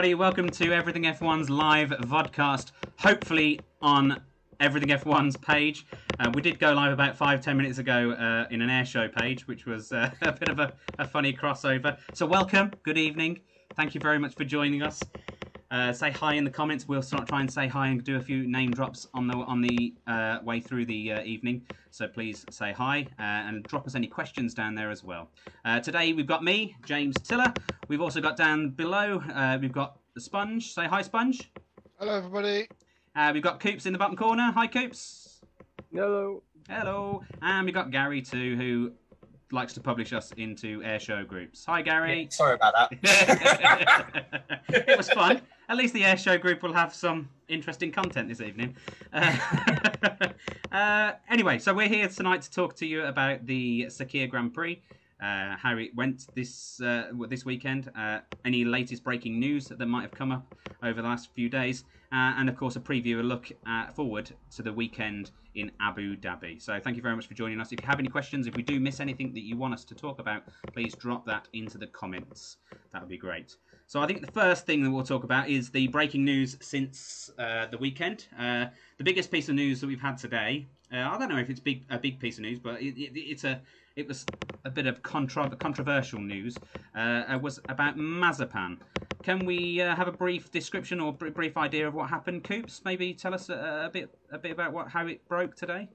Everybody. Welcome to Everything F1's live vodcast. Hopefully on Everything F1's page. Uh, we did go live about five, ten minutes ago uh, in an air show page, which was uh, a bit of a, a, funny crossover. So, welcome. Good evening. Thank you very much for joining us. Uh, say hi in the comments. We'll start try and say hi and do a few name drops on the on the uh, way through the uh, evening. So please say hi uh, and drop us any questions down there as well. Uh, today we've got me, James Tiller. We've also got down below. Uh, we've got the Sponge. Say hi, Sponge. Hello, everybody. we've got Coops in the bottom corner. Hi, Coops. Hello. Hello. And we've got Gary too, who likes to publish us into airshow groups. Hi, Gary. Yeah, sorry about that. it was fun. At least the airshow group will have some interesting content this evening. Uh, uh, anyway, so we're here tonight to talk to you about the Sakhir Grand Prix. Uh, how it went this uh, this weekend, uh, any latest breaking news that might have come up over the last few days, uh, and of course a preview, a look forward to the weekend in Abu Dhabi. So thank you very much for joining us. If you have any questions, if we do miss anything that you want us to talk about, please drop that into the comments. That would be great. So I think the first thing that we'll talk about is the breaking news since uh, the weekend. Uh, the biggest piece of news that we've had today. I don't know if it's big, a big piece of news, but it, it, it's a it was a bit of contra- controversial news, uh, was about Mazepin. Can we uh, have a brief description or br- brief idea of what happened, Coops? Maybe tell us a, a bit a bit about what how it broke today.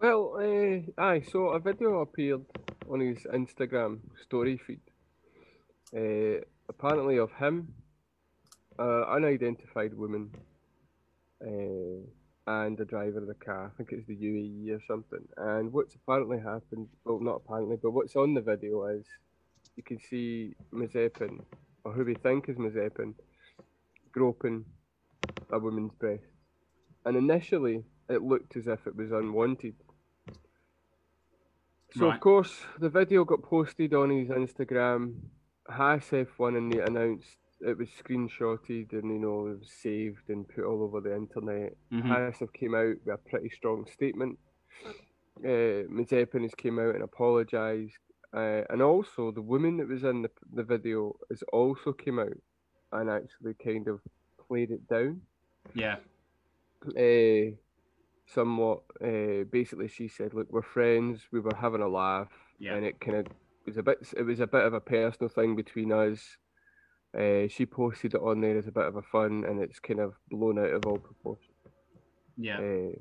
Well, uh. So a video appeared on his Instagram story feed. Uh, apparently of him, uh, unidentified woman. Uh, and the driver of the car. I think it's the UAE or something. And what's apparently happened, well, not apparently, but what's on the video is you can see Mazepin, or who we think is Mazepin, groping a woman's breast. And initially, it looked as if it was unwanted. So, right. of course, the video got posted on his Instagram. Haas F1 and they announced it was screenshotted and you know it was saved and put all over the internet. Mm-hmm. Haas came out with a pretty strong statement. Uh, Mazepin has came out and apologised, uh, and also the woman that was in the, the video has also came out and actually kind of played it down. Yeah. Uh, somewhat. Uh, basically, she said, "Look, we're friends. We were having a laugh, yeah. and it kind of was a bit. It was a bit of a personal thing between us." Uh, she posted it on there as a bit of a fun, and it's kind of blown out of all proportion. Yeah. Uh,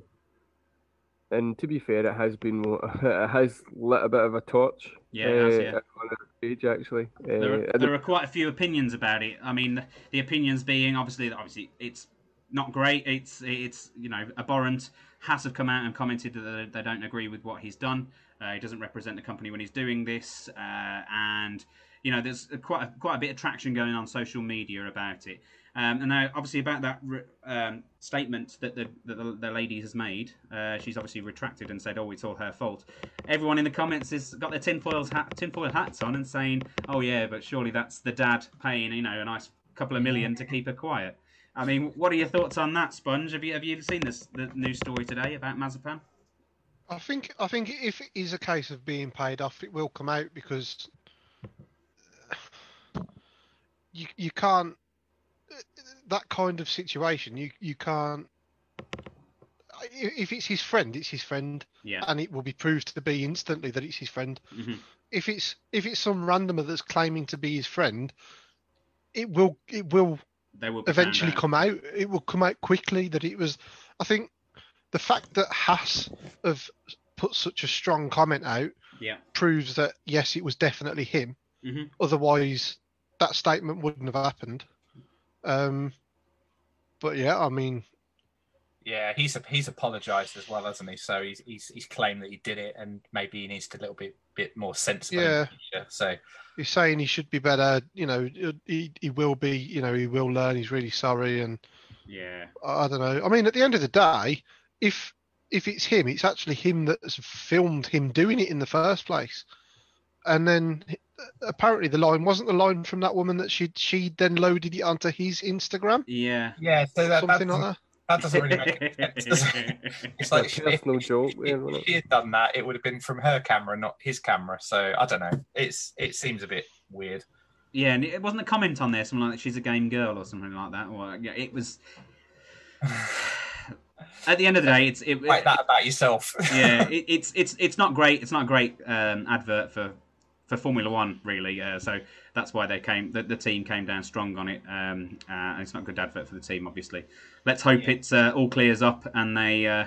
and to be fair, it has been it has lit a bit of a torch. Yeah, uh, has, yeah. on the page actually. There are, there are quite a few opinions about it. I mean, the, the opinions being obviously, obviously, it's not great. It's it's you know abhorrent. Has have come out and commented that they don't agree with what he's done. Uh, he doesn't represent the company when he's doing this, uh, and you know, there's quite a, quite a bit of traction going on social media about it. Um, and now, obviously, about that um, statement that the, that the, the lady has made, uh, she's obviously retracted and said, "Oh, it's all her fault." Everyone in the comments has got their tinfoil hat, tinfoil hats on and saying, "Oh yeah, but surely that's the dad paying, you know, a nice couple of million to keep her quiet." I mean, what are your thoughts on that, Sponge? Have you have you seen this the news story today about Mazepin? I think I think if it is a case of being paid off, it will come out because you you can't that kind of situation. You you can't. If it's his friend, it's his friend, yeah. and it will be proved to be instantly that it's his friend. Mm-hmm. If it's if it's some randomer that's claiming to be his friend, it will it will, they will eventually come out. It will come out quickly that it was. I think the fact that Haas have put such a strong comment out yeah. proves that yes, it was definitely him. Mm-hmm. Otherwise, that statement wouldn't have happened. Um, but yeah, I mean, yeah, he's he's apologised as well, hasn't he? So he's, he's he's claimed that he did it, and maybe he needs to a little bit bit more sensible. Yeah. So he's saying he should be better. You know, he he will be. You know, he will learn. He's really sorry, and yeah, I don't know. I mean, at the end of the day, if if it's him, it's actually him that's filmed him doing it in the first place, and then apparently the line wasn't the line from that woman that she she then loaded it onto his Instagram. Yeah, yeah. So that, something like that. That doesn't really make sense. it's like if, no joke. If, she had done that, it would have been from her camera, not his camera. So I don't know. It's it seems a bit weird. Yeah, and it wasn't a comment on there, something like that, she's a game girl or something like that. Or yeah, it was. At the end of the day, it's it, Write that about yourself. yeah, it, it's it's it's not great. It's not a great um, advert for for Formula One, really. Uh, so that's why they came. The, the team came down strong on it, um, uh, and it's not a good advert for the team, obviously. Let's hope Yeah. it's uh, all clears up and they. Uh,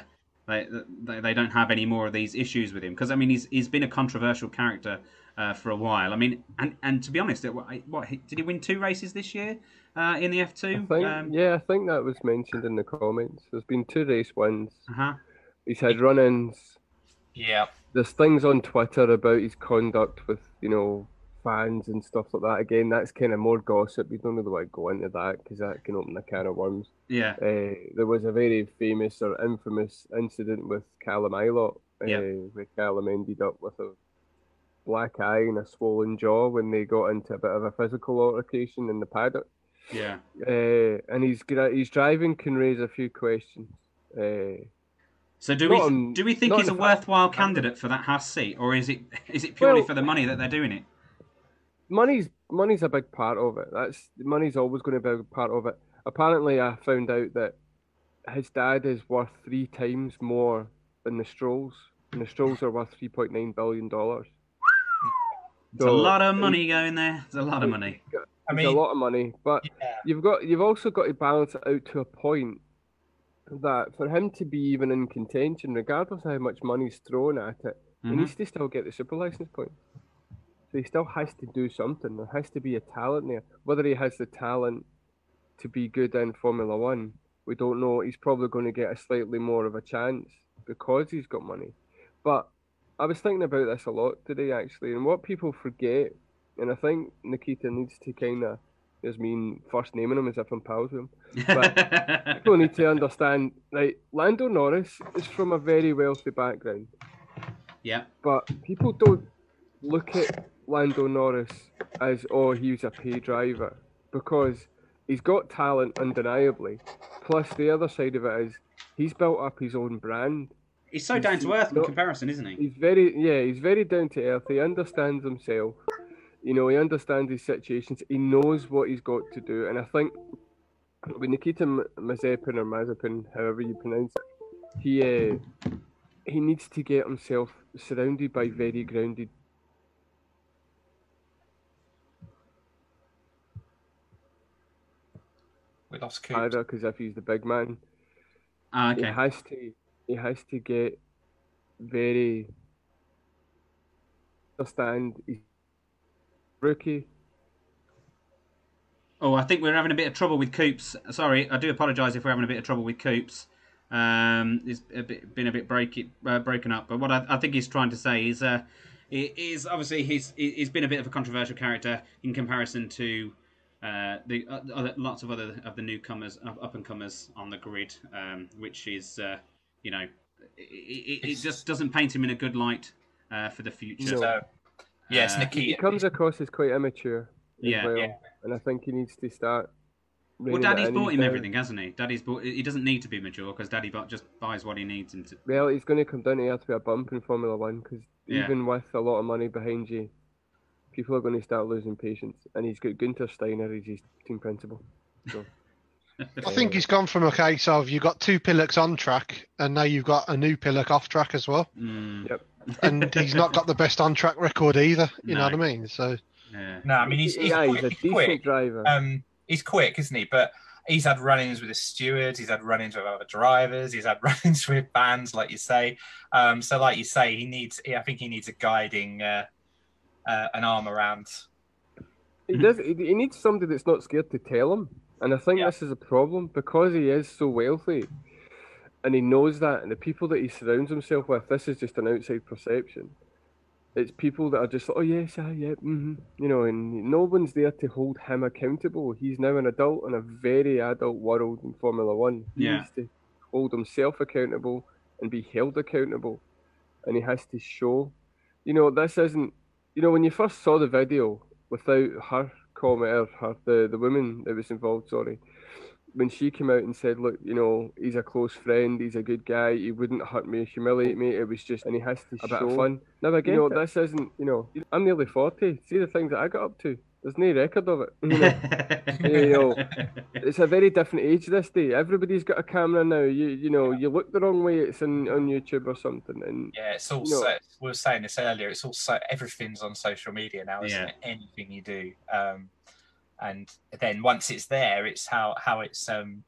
they, they, they don't have any more of these issues with him because I mean he's he's been a controversial character uh, for a while. I mean and and to be honest, it, what, what did he win two races this year uh, in the F I two? think, Um, yeah, I think that was mentioned in the comments. There's been two race wins. uh-huh. He's had run-ins. yeah. There's things on Twitter about his conduct with, you know, fans and stuff like that. Again, that's kind of more gossip. We don't really want to go into that because that can open a can of worms. Yeah, Uh, there was a very famous or infamous incident with Callum Ilott, uh, Yeah. where Callum ended up with a black eye and a swollen jaw when they got into a bit of a physical altercation in the paddock. Yeah. Uh, and he's his driving can raise a few questions. Uh, So do we on- do we think he's a the fact- worthwhile candidate for that Haas seat, or is it is it purely Well- for the money that they're doing it? money's money's a big part of it. That's money's always going to be a big part of it. Apparently, I found out that his dad is worth three times more than the Strolls, and the Strolls are worth three point nine billion dollars. It's a lot of money going there. It's a lot of money. I It's a lot of money, but yeah. you've got you've also got to balance it out to a point that for him to be even in contention, regardless of how much money's thrown at it, he Mhm. needs to still get the super license point. So he still has to do something. There has to be a talent there. Whether he has the talent to be good in Formula One, we don't know. He's probably going to get a slightly more of a chance because he's got money. But I was thinking about this a lot today, actually, and what people forget, and I think Nikita needs to kind of, there's mean first naming him as if I'm pals with him. But people need to understand, like, Lando Norris is from a very wealthy background yeah, but people don't look at Lando Norris as oh he's a pay driver because he's got talent undeniably. Plus the other side of it is he's built up his own brand. he's so down to earth in comparison, isn't he? He's very yeah he's very down to earth. He understands himself. You know he understands his situations. He knows what he's got to do, and I think with Nikita Mazepin or Mazepin, however you pronounce it, he uh, he needs to get himself surrounded by very grounded We lost Coop. rider because if he's the big man, Ah, he has to he has to get very understand he's rookie. Oh, I think we're having a bit of trouble with Coops. Sorry, I do apologise if we're having a bit of trouble with Coops. Um, it's a bit, been a bit break it, uh, broken up. But what I, I think he's trying to say is, uh, is obviously he's he's been a bit of a controversial character in comparison to uh, the uh, other, lots of other of the newcomers, up and comers on the grid, um, which is uh, you know, it, it, it just doesn't paint him in a good light uh, for the future. No. So, yes, Uh, He comes across as quite immature Yeah. well, Yeah. and I think he needs to start. Well, Daddy's bought him now- everything, hasn't he? Daddy's bought. He doesn't need to be mature because Daddy bu- just buys what he needs him to. Well, he's going to come down here to earth with a bump in Formula One because Yeah. even with a lot of money behind you, people are going to start losing patience. And he's got Guenther Steiner as his team principal. So I think he's gone from a case of you've got two pillocks on track, and now you've got a new pillock off track as well. Mm, Yep. And he's not got the best on track record either. You know what I mean? So yeah. No, I mean he's he's, yeah, quick, he's a he's decent quick. driver. Um, he's quick, isn't he? But he's had run-ins with the stewards. He's had run-ins with other drivers. He's had run-ins with bands, like you say. Um, so, like you say, he needs. I think he needs a guiding, uh, uh, an arm around. He does. He, he needs somebody that's not scared to tell him, and I think Yeah. this is a problem because he is so wealthy, and he knows that, and the people that he surrounds himself with. This is just an outside perception. It's people that are just like, oh yes, ah, yeah, mm-hmm. you know, and no one's there to hold him accountable. He's now an adult in a very adult world in Formula One. He Yeah. needs to hold himself accountable and be held accountable, and he has to show. You know, this isn't. You know, when you first saw the video, without her comment or her the, the woman that was involved, sorry, when she came out and said, Look, you know, he's a close friend, he's a good guy, he wouldn't hurt me, humiliate me, it was just and he has to a bit of fun. Now again, you know, this isn't you know, I'm nearly forty. See the things that I got up to. There's no record of it. You know? you know, it's a very different age this day. Everybody's got a camera now. You you know, you look the wrong way, it's in, on YouTube or something. And Yeah, it's all. No. So, we were saying this earlier. It's all so everything's on social media now, isn't Yeah. it? Anything you do, um, and then once it's there, it's how how it's um,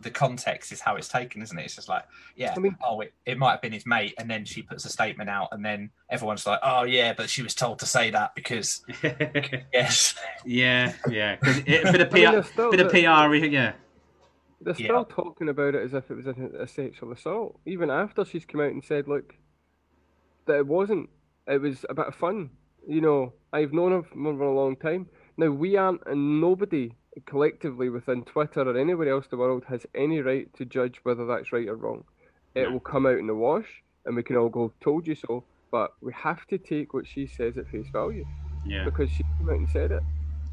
the context is how it's taken, isn't it? It's just like, yeah, I mean- oh, it, it might have been his mate, and then she puts a statement out, and then everyone's like, oh yeah, but she was told to say that because yes, yeah, yeah, it, a bit of I mean, PR, still bit of the- PR, yeah. They're Yeah. still talking about it as if it was a, a sexual assault, even after she's come out and said, "Look, that it wasn't. It was a bit of fun." You know, I've known her for a long time. Now we aren't, and nobody collectively within Twitter or anywhere else in the world has any right to judge whether that's right or wrong. It will come out in the wash, and we can all go, "Told you so." But we have to take what she says at face value Yeah. because she came out and said it.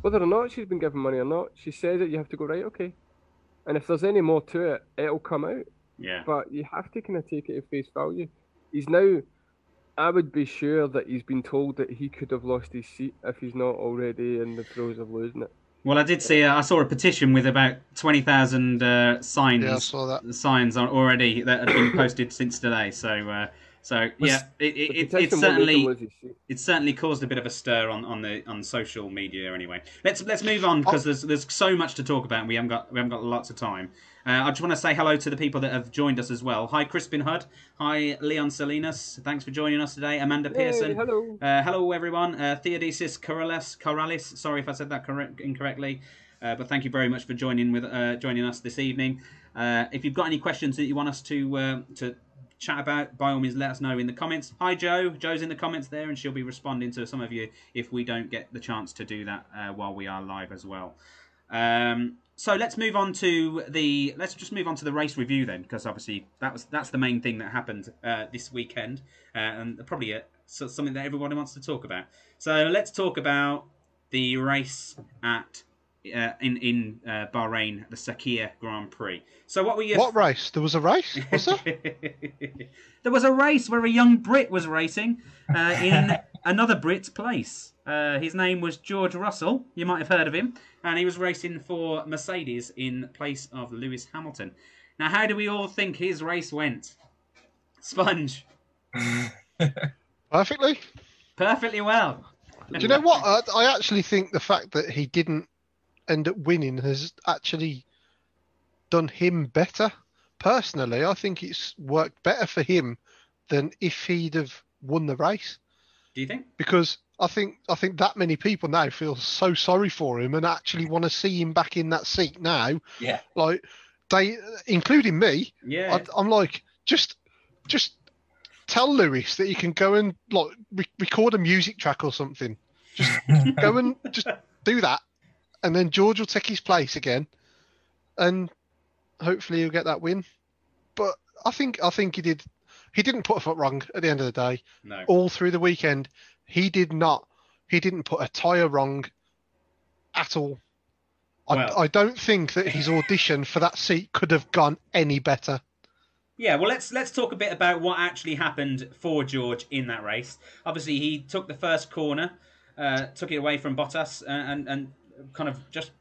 Whether or not she's been given money or not, she says it. You have to go right, okay. And if there's any more to it, it'll come out. Yeah. But you have to kind of take it at face value. He's now. I would be sure that he's been told that he could have lost his seat if he's not already in the throes of losing it. Well, I did see. Uh, I saw a petition with about twenty thousand uh, signs. Yeah, I saw that. Signs are already that had been posted since today. So, uh, so Was- yeah, it, it, The it, petition it's won't make him certainly lose his seat. it's certainly caused a bit of a stir on, on the on social media. Anyway, let's let's move on because there's there's so much to talk about. and We haven't got we haven't got lots of time. Uh, I just want to say hello to the people that have joined us as well. Hi, Crispin Hud. Hi, Leon Salinas. Thanks for joining us today. Amanda Pearson. hello. Uh, hello, everyone. Uh, Theodosius Corrales, Corrales. Sorry if I said that correct, incorrectly, uh, but thank you very much for joining with uh, joining us this evening. Uh, if you've got any questions that you want us to uh, to chat about, by all means, let us know in the comments. Hi, Joe. Joe's in the comments there, and she'll be responding to some of you if we don't get the chance to do that uh, while we are live as well. Um, so let's move on to the let's just move on to the race review then, because obviously that was that's the main thing that happened uh, this weekend, uh, and probably a, so something that everybody wants to talk about. So let's talk about the race at uh, in in uh, Bahrain, the Sakhir Grand Prix. So what were your What race? There was a race? Was there? there was a race where a young Brit was racing uh, in another Brit's place. Uh, his name was George Russell. You might have heard of him, and he was racing for Mercedes in place of Lewis Hamilton. Now, how do we all think his race went? Sponge, Perfectly. perfectly well. Do you know what? I, I actually think the fact that he didn't end up winning has actually done him better. Personally, I think it's worked better for him than if he'd have won the race. Do you think? Because I think I think that many people now feel so sorry for him and actually want to see him back in that seat now. yeah, Like they, including me, Yeah. I, I'm like, just, just tell Lewis that he can go and like re- record a music track or something. Just go and just do that, and then George will take his place again, and hopefully he'll get that win. But I think I think he did. He didn't put a foot wrong at the end of the day. no. All through the weekend, he did not. He didn't put a tire wrong at all. Well- I, I don't think that his audition for that seat could have gone any better. Yeah, well, let's let's talk a bit about what actually happened for George in that race. Obviously, he took the first corner, uh, took it away from Bottas, uh, and and kind of just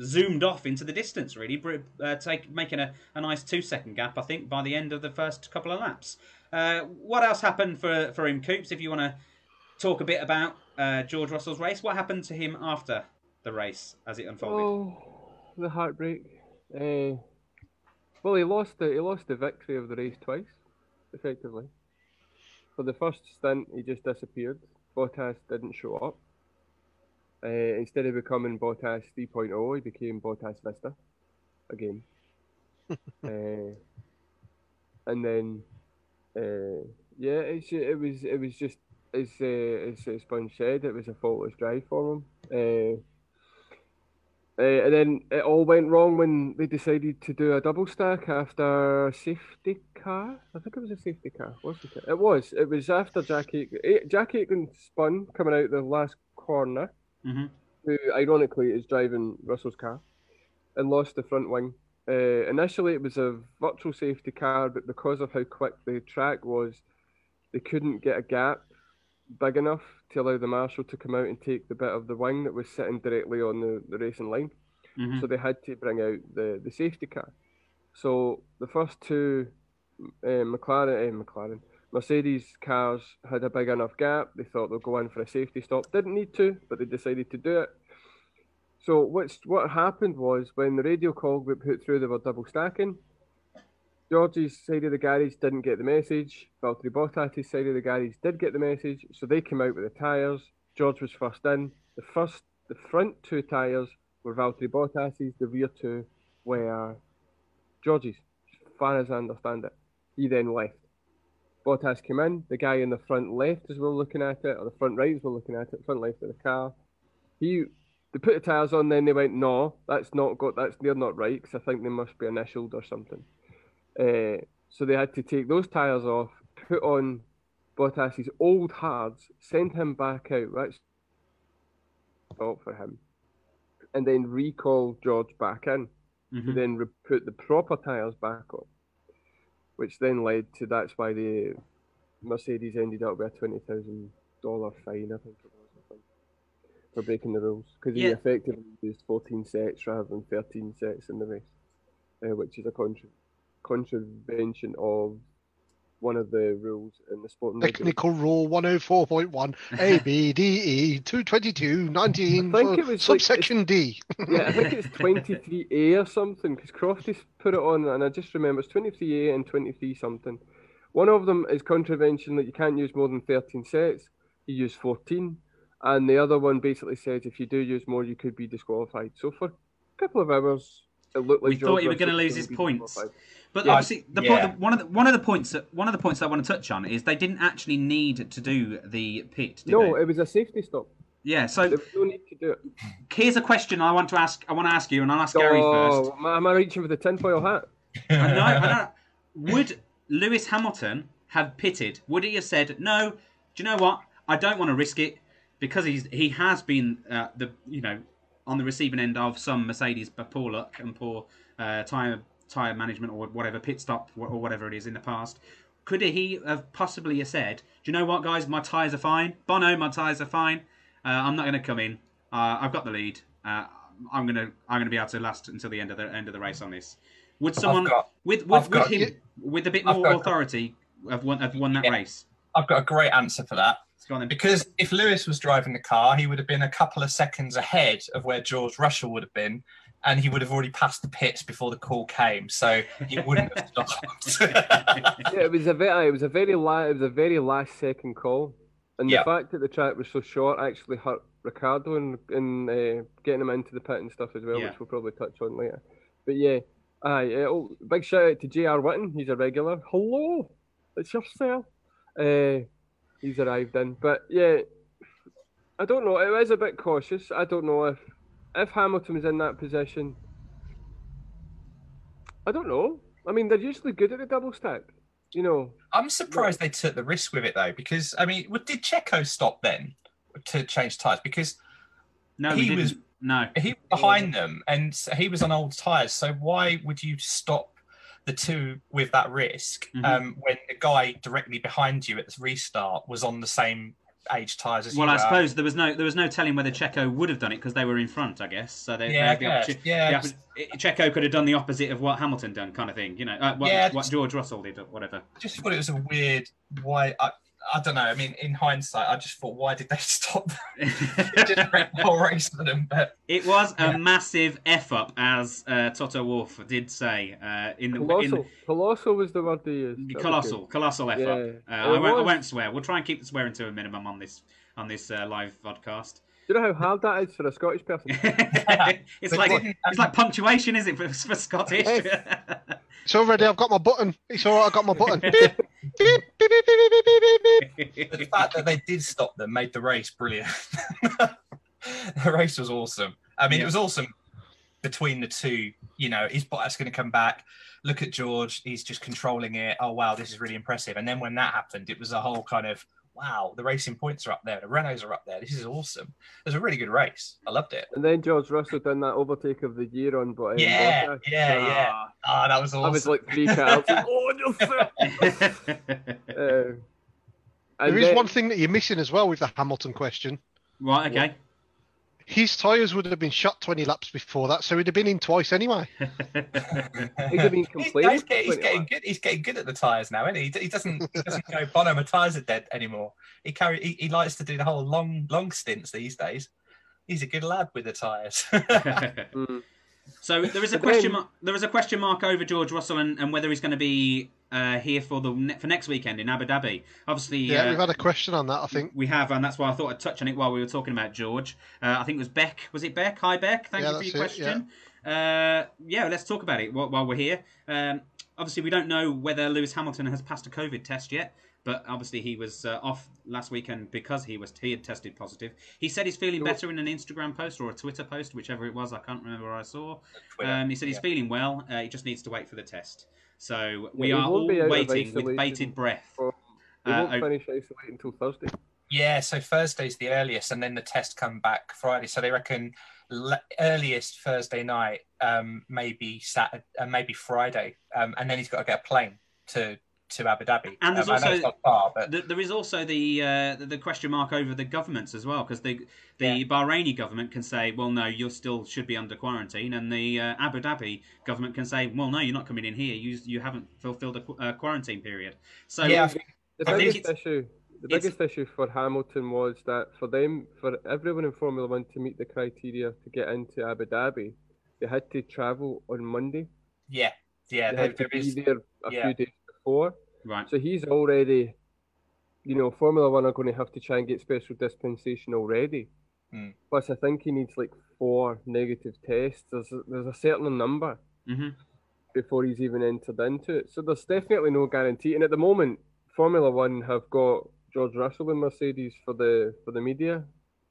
zoomed off into the distance. Really, uh, take making a, a nice two second gap. I think by the end of the first couple of laps. Uh, what else happened for for him, Coops? If you want to talk a bit about uh, George Russell's race, what happened to him after the race as it unfolded? Oh, the heartbreak. Uh, well, he lost the he lost the victory of the race twice, effectively. For the first stint, he just disappeared. Bottas didn't show up. Uh, instead of becoming Bottas 3.0, he became Bottas Vista again. uh, and then, uh, yeah, it's, it was it was just as uh, as, Sponge said, it was a faultless drive for him. Uh, uh, and then it all went wrong when they decided to do a double stack after safety car. I think it was a safety car, wasn't it? It was. It was after Jack Aitken. eh, Jack Aitken spun coming out the last corner, hmm who ironically is driving Russell's car, and lost the front wing. Uh, initially, it was a virtual safety car, but because of how quick the track was, they couldn't get a gap big enough to allow the marshal to come out and take the bit of the wing that was sitting directly on the, the racing line. Mhm. So they had to bring out the, the safety car. So the first two uh, McLaren, uh, McLaren, Mercedes cars had a big enough gap. They thought they'll go in for a safety stop. Didn't need to, but they decided to do it. So what's what happened was when the radio call got put through, they were double stacking. George's side of the garage didn't get the message. Valtteri Bottas' side of the garage did get the message, so they came out with the tyres. George was first in. The first, the front two tyres were Valtteri Bottas's. The rear two were George's, as far as I understand it. He then left. Bottas came in. The guy in the front left as well looking at it, or the front right as well looking at it, front left of the car. He they put the tyres on, then they went, no, that's not got that's they're not right because I think they must be initialed or something. Uh, so they had to take those tyres off, put on Bottas's old hards, send him back out. That's fault for him, and then recall George back in to Mhm. then re- put the proper tyres back on, which then led to that's why the Mercedes ended up with a twenty thousand dollar fine. I think it was for breaking the rules because he effectively used fourteen sets rather than thirteen sets in the race, uh, which is a contra- contravention of one of the rules in the sport. Technical rule 104.1 A B D E 222 19 I think it was like- subsection D. yeah, I think it's 23A or something because Crofty's put it on, and I just remember it's 23A and 23 something. One of them is contravention that you can't use more than 13 sets. You use 14, and the other one basically says if you do use more, you could be disqualified. So for a couple of hours, it looked like We thought George he was gonna lose his points. But Yeah. obviously, the Yeah. point, one of the one of the points that one of the points that I want to touch on is they didn't actually need to do the pit. Did No, they? it was a safety stop. yeah. So There was no need to do it. here's a question I want to ask. I want to ask you, and I'll ask Gary first. Oh, am I- am I reaching for the tinfoil hat? I know, I know. Would Lewis Hamilton have pitted? Would he have said, "No, do you know what? I don't want to risk it because he's he has been uh, the you know on the receiving end of some Mercedes poor luck and poor uh, tire tire management or whatever pit stop or whatever it is in the past." Could he have possibly said, "Do you know what, guys? My tires are fine. Bono, my tires are fine. Uh, I'm not going to come in. Uh, I've got the lead. Uh, I'm gonna I'm gonna be able to last until the end of the end of the race on this." Would someone got- with with, with him with a bit I've more got- authority have won have won that Yeah. race? I've got a great answer for that. Let's go on then. Because if Lewis was driving the car, he would have been a couple of seconds ahead of where George Russell would have been, and he would have already passed the pits before the call came, so he wouldn't have stopped. yeah, it was a very, it was a very, la- it was a very last second call, and Yeah. the fact that the track was so short actually hurt Ricciardo in, in uh, getting him into the pit and stuff as well, Yeah. which we'll probably touch on later. But yeah, aye, uh, oh, big shout out to J.R. Witten, he's a regular. Hello, it's yourself. Uh, he's arrived in, but yeah, I don't know. It is a bit cautious. I don't know if if Hamilton was in that position. I don't know. I mean, they're usually good at the double stack. You know, I'm surprised they took the risk with it though, because I mean, what- did Checo stop then to change tyres? Because No, he he was- No, he was behind them and he was on old tyres. So why would you stop the two with that risk Mhm. um, when the guy directly behind you at the restart was on the same age tyres as well, you I were? suppose there was no there was no telling whether Checo would have done it because they were in front. I guess so. They, they Yeah, had the opportunity. Yeah, the I Checo could have done the opposite of what Hamilton done, kind of thing. You know, uh, what, Yeah, what George Russell did, or whatever. just thought it was a weird why I, I don't know. I mean, in hindsight, I just thought why did they stop? them? It just wrecked the whole race for them. But It was a Yeah. massive f up, as uh, Toto Wolff did say uh, in the in, colossal. Colossal was the word they used. Colossal, colossal f up. Uh, I, won't, I won't swear. We'll try and keep the swearing to a minimum on this on this uh, live podcast you know how hard that is for a Scottish person? it's like it's like punctuation, is it, for, for Scottish? it's already. I've got my button. It's all right. I got my button. beep, beep, beep, the fact that they did stop them made the race brilliant. the race was awesome. I mean, yeah. it was awesome between the two. You know, is Bottas going to come back? Look at George. He's just controlling it. Oh wow, this is really impressive. And then when that happened, it was a whole kind of wow. The racing points are up there. The Renaults are up there. This is awesome. It was a really good race. I loved it. And then George Russell done that overtake of the year on but Yeah, yeah, yeah. Ah, Ah, that was awesome. I was like three cars. oh, no, sir. Uh, there is then- one thing that you're missing as well with the Hamilton question. Right. Okay. His tyres would have been shot 20 laps before that, so he'd have been in twice anyway. He'd have been He's, he's, getting, he's getting good. He's getting good at the tires now, isn't he? He, he doesn't. He doesn't go. Bono, my tires are dead anymore. He carry. He, he likes to do the whole long, long stints these days. He's a good lad with the tires. Mm. So there is a question mark. There is a question mark over George Russell and, and whether he's going to be uh, here for the ne- for next weekend in Abu Dhabi. Obviously, Yeah, uh, we've had a question on that, I think. we have, and that's why I thought I'd touch on it while we were talking about George. Uh, I think it was Beck. Was it Beck? Hi, Beck. Thank Yeah, you for your it, question. Uh, yeah, let's talk about it while, while we're here. Um, obviously, we don't know whether Lewis Hamilton has passed a COVID test yet, but obviously he was uh, off last weekend because he was he had tested positive. He said he's feeling better in an Instagram post or a Twitter post, whichever it was. I can't remember where I saw. Um, he said he's yeah. feeling well. Uh, he just needs to wait for the test. So we he are all be out of waiting with bated breath. for- They Uh, won't I- finish isolate until Thursday. Yeah, so Thursday's the earliest, and then the test come back Friday. So they reckon le- earliest Thursday night, um, maybe Saturday, uh, maybe Friday, um, and then he's got to get a plane to to Abu Dhabi. And there's um, also- far, but Th- There is also the uh, the- the question mark over the governments as well, because the the Yeah. Bahraini government can say, well, no, you still should be under quarantine, and the uh, Abu Dhabi government can say, well, no, you're not coming in here. You you haven't fulfilled a qu- uh, quarantine period. So yeah, I think- The I think biggest issue, the it's- biggest issue for Hamilton was that for them, for everyone in Formula One to meet the criteria to get into Abu Dhabi, they had to travel on Monday. yeah, yeah. they There, had to be there a yeah. few days before. Right, So he's already, you know, Formula One are going to have to try and get special dispensation already. Hmm. Plus, I think he needs like four negative tests. There's a, there's a certain number hmm before he's even entered into it. So there's definitely no guarantee. And at the moment, Formula One have got George Russell and Mercedes for the for the media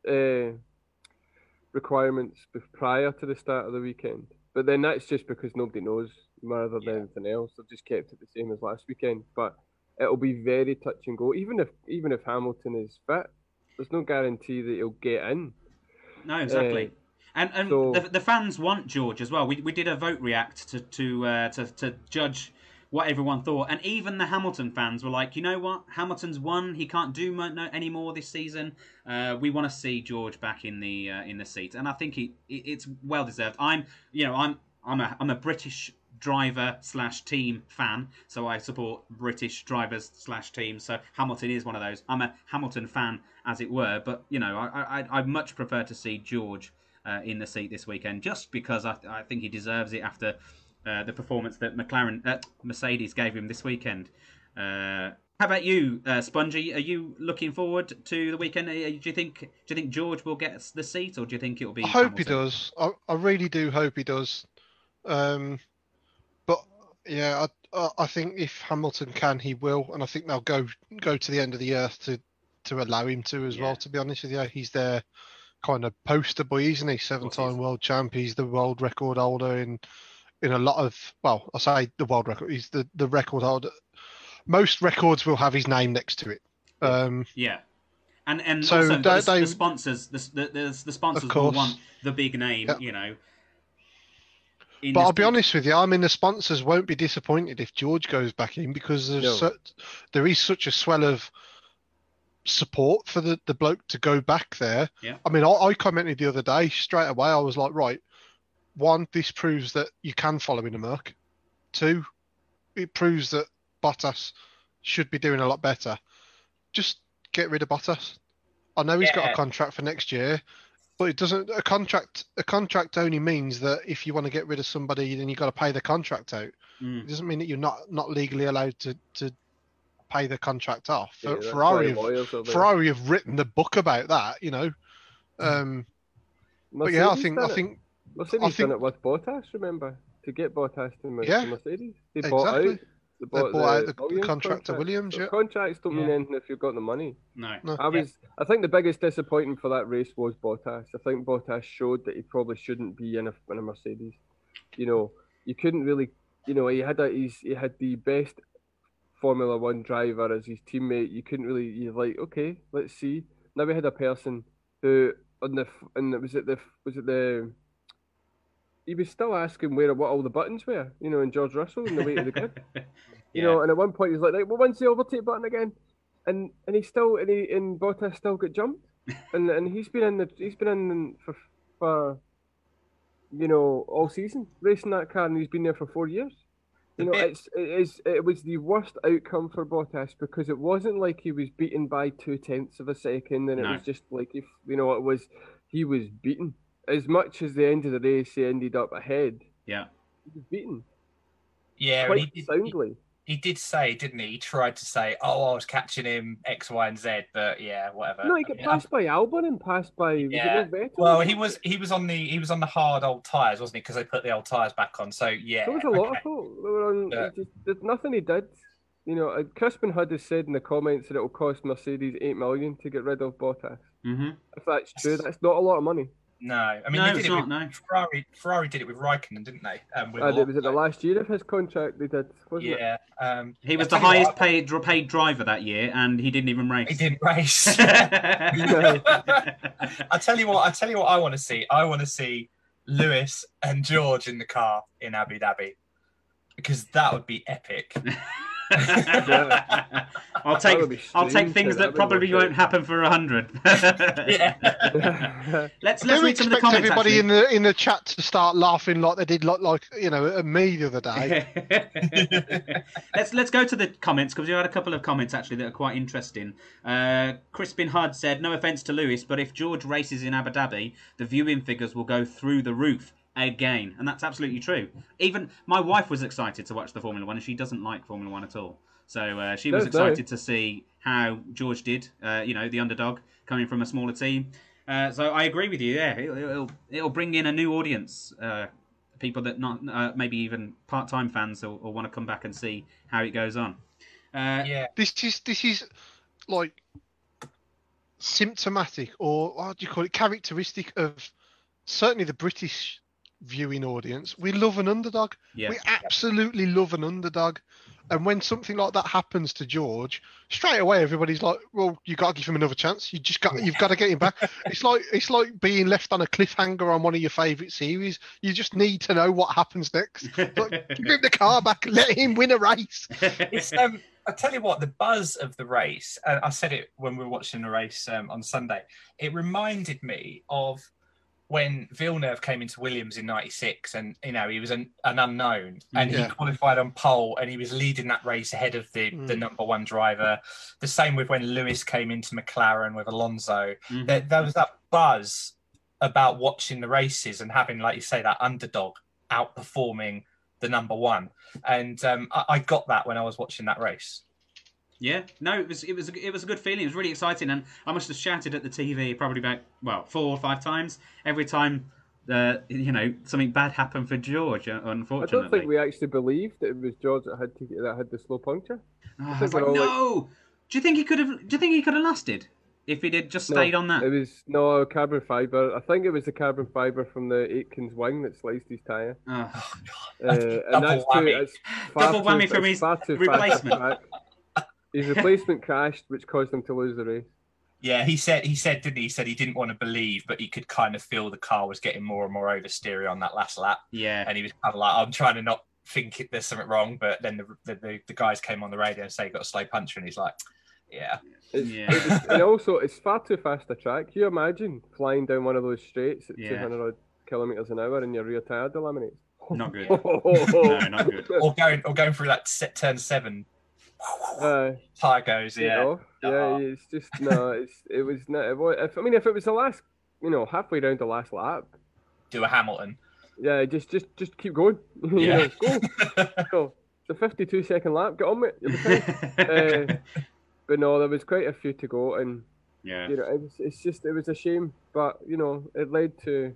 uh, requirements prior to the start of the weekend. But then that's just because nobody knows rather than Yeah. anything else. They've just kept it the same as last weekend. But it'll be very touch and go. Even if even if Hamilton is fit, there's no guarantee that he'll get in. no, exactly. Uh, and and so- the, the fans want George as well. We, we did a vote react to to, uh, to to judge what everyone thought, and even the Hamilton fans were like, you know what, Hamilton's won. He can't do mo- no, any more this season. Uh, we want to see George back in the uh, in the seat, and I think he it, it's well deserved. I'm you know I'm I'm a I'm a British driver slash team fan, so I support British drivers slash teams. So Hamilton is one of those. I'm a Hamilton fan, as it were, but you know I I I much prefer to see George uh, in the seat this weekend, just because I I think he deserves it after uh, the performance that McLaren uh, Mercedes gave him this weekend. Uh, how about you, uh, Spongy? Are you looking forward to the weekend? Uh, Do you think do you think George will get the seat, or do you think it will be? I hope he does. I, I really do hope he does. Um, but yeah, I, I I think if Hamilton can, he will, and I think they'll go go to the end of the earth to to allow him to as Yeah. well. To be honest with you, he's their kind of poster boy, isn't he? Seven-time world champ. He's the world record holder in in a lot of well, I say the world record. He's the the record holder. Most records will have his name next to it. Um, Yeah, and and So also they- the, they- the sponsors, the the, the, the sponsors will want the big name, Yeah. you know. in But I'll be honest with you. I mean, the sponsors won't be disappointed if George goes back in because there's No. such, there is such a swell of support for the, the bloke to go back there. Yeah. I mean, I, I commented the other day straight away. I was like, right, one, this proves that you can follow in a Merc. Two, it proves that Bottas should be doing a lot better. Just get rid of Bottas. I know he's got a contract for next year, but it doesn't. A contract, a contract only means that if you want to get rid of somebody, then you've got to pay the contract out. Mm. It doesn't mean that you're not not legally allowed to to pay the contract off. Yeah, Ferrari, have. Ferrari have written the book about that, you know. Um, but yeah, I think I think Mercedes I think- done it with Bottas. Remember to get Bottas to, Mer- Yeah, Mercedes, they bought exactly. out. They They bought, bought out the- the contract to Williams, yeah. Contracts don't mean anything if you've got the money. No. No. I was, I think the biggest disappointment for that race was Bottas. I think Bottas showed that he probably shouldn't be in a, in a Mercedes. You know, you couldn't really, you know, he had a, he's, he had the best Formula One driver as his teammate. You couldn't really, you're like, okay, let's see. Now we had a person who on the, f- and was it the, was it the, he was still asking where what all the buttons were, you know, in George Russell on the way to the grid. You know, and at one point he was like, right, well, when's the overtake button again? and and he still and he and Bottas still got jumped, and and he's been in the he's been in for for you know all season racing that car, and he's been there for four years. You know, it's it is it was the worst outcome for Bottas because it wasn't like he was beaten by two tenths of a second, and it was just like if you know it was he was beaten as much as the end of the race he ended up ahead. Yeah. He was beaten Yeah, and he quite did, he, soundly. he did say, didn't he? He tried to say, "Oh, I was catching him X, Y, and Z," but yeah, whatever. No, he got Yeah. passed by Albon and passed by was it Yeah. Well, he was he was on the he was on the hard old tires, wasn't he? Because they put the old tires back on. So yeah, There was a lot of fault. They were on, Yeah. just, there's nothing he did. You know, uh, Crispin Hood has said in the comments that it will cost Mercedes eight million to get rid of Bottas. hmm If that's true, that's not a lot of money. No, I mean No, they did it's it not, with no. Ferrari. Ferrari did it with Raikkonen, didn't they? Um, with And it was at the last year of his contract they did, wasn't it? Yeah, um, He was I the highest what, paid paid driver that year, and he didn't even race. He didn't race. I tell you what. I tell you what. I want to see. I want to see Lewis and George in the car in Abu Dhabi because that would be epic. I'll take I'll take things that that probably won't happen for a hundred. yeah. Let's let's I read some of the comments. everybody actually. in the in the chat to start laughing like they did like, like you know at me the other day. let's let's go to the comments because we had a couple of comments actually that are quite interesting. Uh, Crispin Hud said, "No offense to Lewis, but if George races in Abu Dhabi, the viewing figures will go through the roof again," and that's absolutely true. Even my wife was excited to watch the Formula One, and she doesn't like Formula One at all. So uh, she was no. excited to see how George did. Uh, you know, the underdog coming from a smaller team. Uh, so I agree with you. Yeah, it'll, it'll, it'll bring in a new audience. Uh, people that not uh, maybe even part-time fans or, or want to come back and see how it goes on. Uh, yeah. This is this is like symptomatic or what do you call it? Characteristic of certainly the British viewing audience. We love an underdog. yeah, We absolutely love an underdog. And when something like that happens to George, straight away everybody's like, "Well, you got to give him another chance. You just got, you've got to get him back." it's like it's like being left on a cliffhanger on one of your favourite series. You just need to know what happens next. Like, give him the car back. Let him win a race. It's um. I tell you what, the buzz of the race. And I said it when we were watching the race um, on Sunday. It reminded me of when Villeneuve came into Williams in '96, and you know he was an, an unknown, and Yeah. he qualified on pole, and he was leading that race ahead of the the Mm. number one driver. The same with when Lewis came into McLaren with Alonso. Mhm. There, there was that buzz about watching the races and having, like you say, that underdog outperforming the number one. And um, I, I got that when I was watching that race. Yeah. No, it was it was it was a good feeling. It was really exciting, and I must have shouted at the TV probably about well four or five times every time. Uh, you know, something bad happened for George. Unfortunately, I don't think we actually believed that it was George that had to that had the slow puncture. Oh, I think was like, we're like- no. Do you think he could have? Do you think he could have lasted if he had just stayed on that? It was no carbon fiber. I think it was the carbon fiber from the Aitken's wing that sliced his tire. Oh. Oh, Uh, That's and double that's whammy. too, it's far Double too- whammy from his far too fast to replacement. Track. His replacement crashed, which caused him to lose the race. Yeah, he said he said didn't he? He said he didn't want to believe, but he could kind of feel the car was getting more and more oversteery on that last lap, Yeah. and he was kind of like, "I'm trying to not think it, there's something wrong," but then the, the the the guys came on the radio and say he got a slow puncher, and he's like, "Yeah, It's, Yeah. it and also, it's far too fast a track. Can you imagine flying down one of those straights at Yeah. 200 odd kilometres an hour and your rear tyre delaminates? Not good. no, No, not good. or going or going through that set, turn seven, Uh, tire goes, you yeah, know, yeah, Uh-uh. it's just no. It's it was not. It was, if, I mean, if it was the last, you know, halfway down the last lap, do a Hamilton." yeah, just just just keep going. you Yeah. know, go. go. It's a 52 second lap. Get on with it. You'll be fine. uh, but no, there was quite a few to go, and yeah. you know, it was, it's just it was a shame, but you know, it led to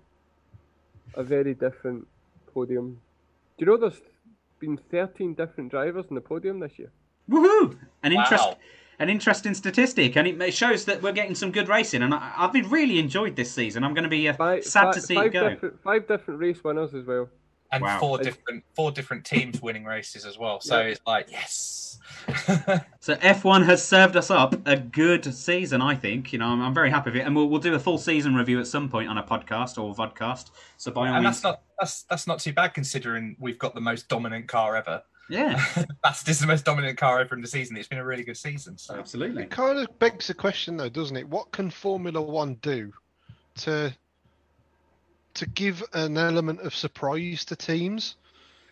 a very different podium. Do you know there's been 13 different drivers in the podium this year? Woohoo! An interest, Wow. an interesting statistic, and it it shows that we're getting some good racing. And I, I've been really enjoyed this season. I'm going to be uh, Five, sad fi- to see five it go. Different, five different race winners as well. and Wow. four different four different teams winning races as well. So Yeah. it's like yes. So F1 has served us up a good season, I think. You know, I'm, I'm very happy with it, and we'll, we'll do a full season review at some point on a podcast or vodcast. So by all and means, that's not that's that's not too bad considering we've got the most dominant car ever. Yeah, Fastest the most dominant car ever in the season. It's been a really good season. So absolutely. It kind of begs the question, though, doesn't it? What can Formula One do to to give an element of surprise to teams?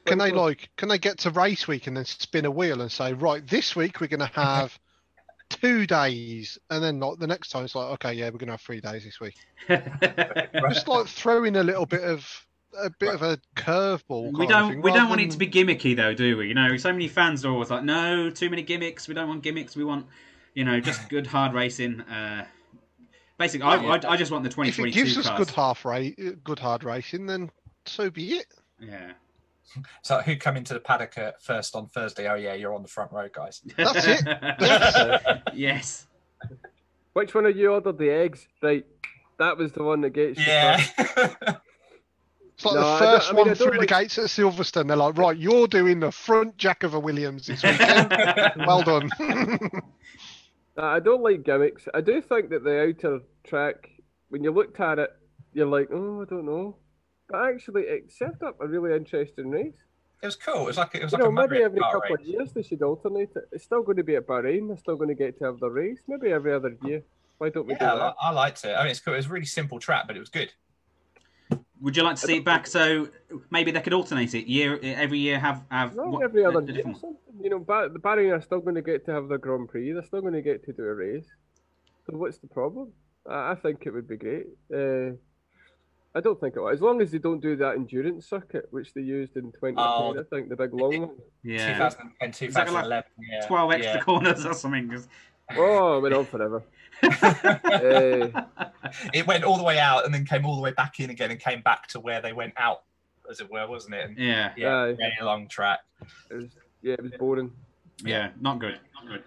Can they Well, like? Can they get to race week and then spin a wheel and say, right, this week we're going to have two days, and then like the next time it's like, okay, yeah, we're going to have three days this week. Just like throwing a little bit of a bit of a curveball. we don't thing, we don't rather want it to be gimmicky though, do we? You know, so many fans are always like, no, too many gimmicks. We don't want gimmicks. We want, you know, just good hard racing. Uh, basically, I, I, I just want the twenty twenty two. If it 2022 gives us cars. good half rate, good hard racing, then so be it. Yeah, So who come into the paddock first on Thursday? Oh yeah, you're on the front row, guys. That's it. Yes. yes. Which one of you ordered the eggs? Right, that was the one that gets you Yeah. First. It's like No, the first I mean, one don't through the gates at Silverstone. They're like, right, you're doing the front jack of a Williams this weekend. well done. Uh, I don't like gimmicks. I do think that the outer track, when you looked at it, you're like, oh, I don't know. But actually, it set up a really interesting race. it was cool. It was like it was You like know, a maybe every Kart couple of years they should alternate it. It's still going to be at Bahrain. They're still going to get to have the race. Maybe every other year. Why don't we Yeah, I, do that? I liked it. I mean, it's cool. It was a really simple track, but it was good. Would you like to see it back? So maybe they could alternate it year every year. Have have No, what- every other a year. different or one. something. You know, ba- the Bahrain are still going to get to have the Grand Prix. They're still going to get to do a race. So what's the problem? I, I think it would be great. Uh, I don't think it will. As long as they don't do that endurance circuit, which they used in 2010, Oh. I think the big long one. Yeah, 2010, Is that like 2011. yeah. twelve extra yeah. corners or something. 'cause- Oh, it went on forever. Uh, it went all the way out and then came all the way back in again and came back to where they went out, as it were, wasn't it? And, yeah, yeah, Aye. very long track. it was, yeah, it was boring. yeah, not good. Not good.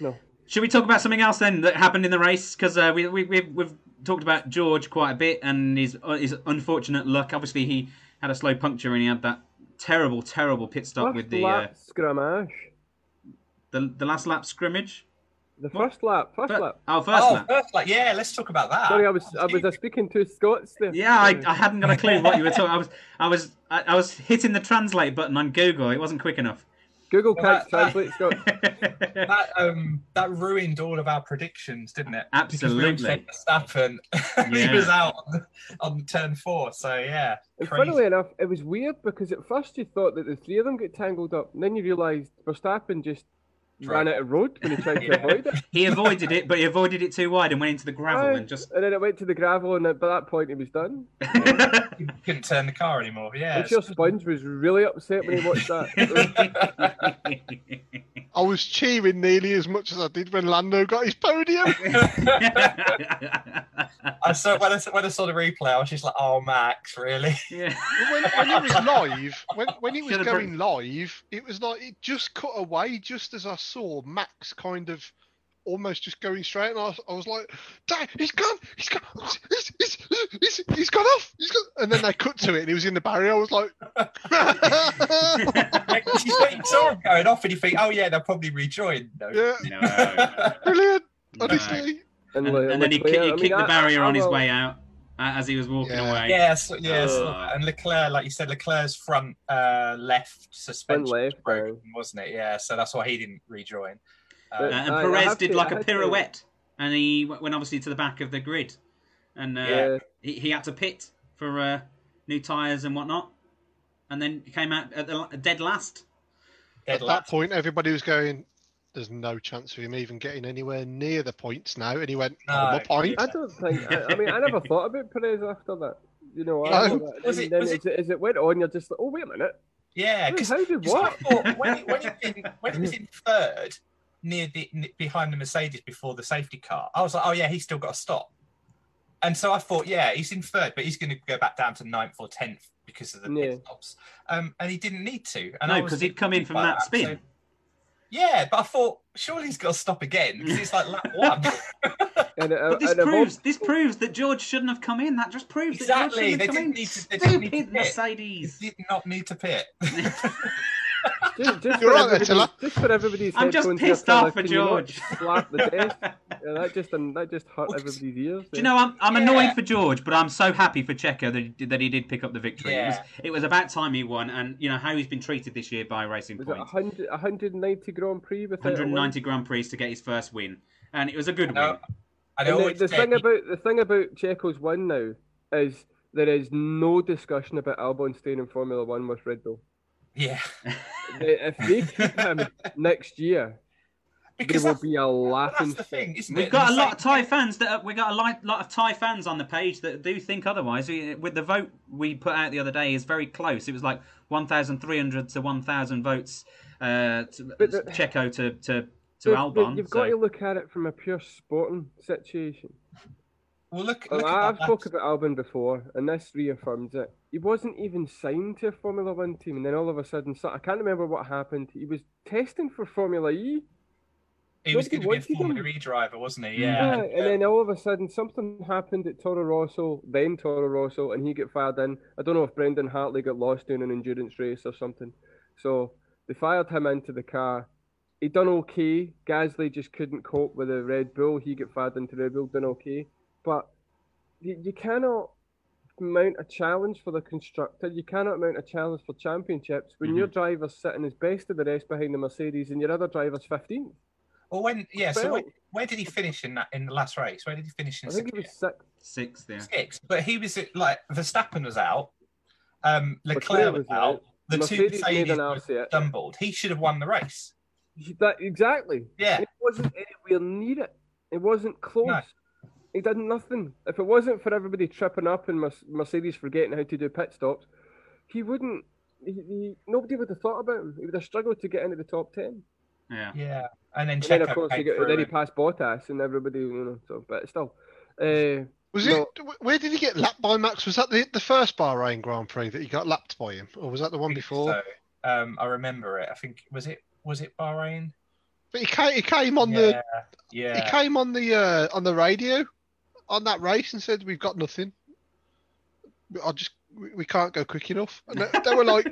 No. Should we talk about something else then that happened in the race? Because uh, we, we, we've, we've talked about George quite a bit and his uh, his unfortunate luck. Obviously, he had a slow puncture and he had that terrible, terrible pit stop First with the uh, lap scramash. the the last lap scrimmage. The What? first lap, first Fir- lap. oh, first oh, lap. first, like, yeah, let's talk about that. Sorry, I was I was uh, speaking to Scots there. Yeah, I, I hadn't got a clue what you were talking. I was I was I, I was hitting the translate button on Google. It wasn't quick enough. Google Well, can't that- translate Scots. that um that ruined all of our predictions, didn't it? Because we all Absolutely. said Verstappen, he Yeah. was out on, on turn four. So yeah, And crazy. funnily enough, it was weird because at first you thought that the three of them get tangled up, and then you realised Verstappen just ran Right. out of road when he tried to avoid it. he avoided it, but he avoided it too wide and went into the gravel Aye. and just. And then it went to the gravel, and at that point he was done. He couldn't turn the car anymore. Yeah, I'm sure Sponge was really upset when he watched that. I was cheering nearly as much as I did when Lando got his podium. I saw when I, saw- when I saw the replay, I was just like, "Oh, Max, really?" yeah. when, when it was live, when, when it was Should've going live, it was like it just cut away just as I saw Max kind of almost just going straight, and I was, I was like, "Dad, he's gone, he's gone, he's, he's, he's, he's gone off, he's gone," and then they cut to it, and he was in the barrier. I was like, you saw- you him going off, and you think, "Oh yeah, they'll probably rejoin." No. "Yeah, No, no, brilliant, no. honestly." And, Le- and then he, Leclerc- ki- he I mean, kicked the barrier I on his way out as he was walking Yeah. away. Yes, yes, Oh. and Leclerc, like you said, Leclerc's front uh, left suspension left, was broken, aye. wasn't it? Yeah, so that's why he didn't rejoin. Uh, and I- I Perez have did to- like I a have to- pirouette, and he went obviously to the back of the grid, and uh, Yeah. he, he had to pit for uh, new tyres and whatnot, and then he came out at the dead last. dead At that point, everybody was going, "There's no chance of him even getting anywhere near the points now," and he went, No. "Oh, my point." I don't think. I, I mean, I never thought about Perez after that. You know, Yeah, after was- that. was and it- then was as, it, as it went on, you're just like, oh wait a minute, Yeah, because how did what? when, he, when, he was in, when he was in third, near the behind the Mercedes before the safety car, I was like, "Oh yeah, he's still got to stop." And so I thought, yeah, he's in third, but he's going to go back down to ninth or tenth because of the Yeah. pit stops. Um, and he didn't need to. And no, I was because he'd come in from thinking that spin. so- yeah, but I thought surely he's got to stop again because it's like lap one. And, uh, But this and proves this proves that George shouldn't have come in. That just proves Exactly, that they George shouldn't didn't need to- in. they didn't need to Stupid pit. Mercedes. he did not need to pit. Just, just, You're for right there, everybody's- Tiller. just for everybody's I'm just pissed off for can you not George. Slap the desk. Yeah, that just um, that just hurt Well, 'cause- everybody's ears. Do you know, I'm, I'm Yeah. annoyed for George, but I'm so happy for Checo that he, did- that he did pick up the victory. It, was, it was about time he won, and you know how he's been treated this year by Racing Was it Point. 100, 190 Grand Prix without a win? 190 Grand Prix to get his first win, and it was a good No, win. I And the, the thing he- about the thing about Checo's win now is there is no discussion about Albon staying in Formula One with Red Bull. Yeah, They- if they keep him next year, because there will be a laughing that's the thing, isn't We've it? got a lot of Thai fans that are, we got a lot, lot of Thai fans on the page that do think otherwise. We- With the vote we put out the other day is very close. It was like 1,300 to 1,000 votes. Uh, to, But the- Checo to to to But- but Albon. You've so- got to look at it from a pure sporting situation. Well, look, Well, look I've that. spoken about Albon before, and this reaffirms it. He wasn't even signed to a Formula One team, and then all of a sudden, so I can't remember what happened. He was testing for Formula E. He was going to be a wanted. Formula E driver, wasn't he? Yeah, Yeah. and then all of a sudden something happened at Toro Rosso, then Toro Rosso, and he got fired in. I don't know if Brendan Hartley got lost doing an endurance race or something. So they fired him into the car. He done okay. Gasly just couldn't cope with the Red Bull. He got fired into Red Bull, done okay. But you, you cannot mount a challenge for the constructor. You cannot mount a challenge for championships when your driver's sitting as best of the rest behind the Mercedes and your other driver's 15th. Well, when yeah, so when, where did he finish in that in the last race? Where did he finish in I think he was sixth? sixth. Sixth, yeah. Sixth, but he was at, like Verstappen was out, um, Leclerc Leclerc was was out. out. The two Mercedes made Mercedes an were arse stumbled. He should have won the race. That exactly. Yeah, And it wasn't anywhere near it. It wasn't close. No. He did nothing. If it wasn't for everybody tripping up and Mercedes forgetting how to do pit stops, he wouldn't. He, he, nobody would have thought about him. He would have struggled to get into the top ten. Yeah. yeah, and then And then, of course, he got, through then he and- passed Bottas, and everybody, you know. So, but still, uh, Was No. it? Where did he get lapped by Max? Was that the the first Bahrain Grand Prix that he got lapped by him, or was that the one think before? so. Um, I remember it. I think was it was it Bahrain? But he came, he came on yeah, the he came on the uh, on the radio on that race and said we've got nothing. I just we, we can't go quick enough. And they, they were like,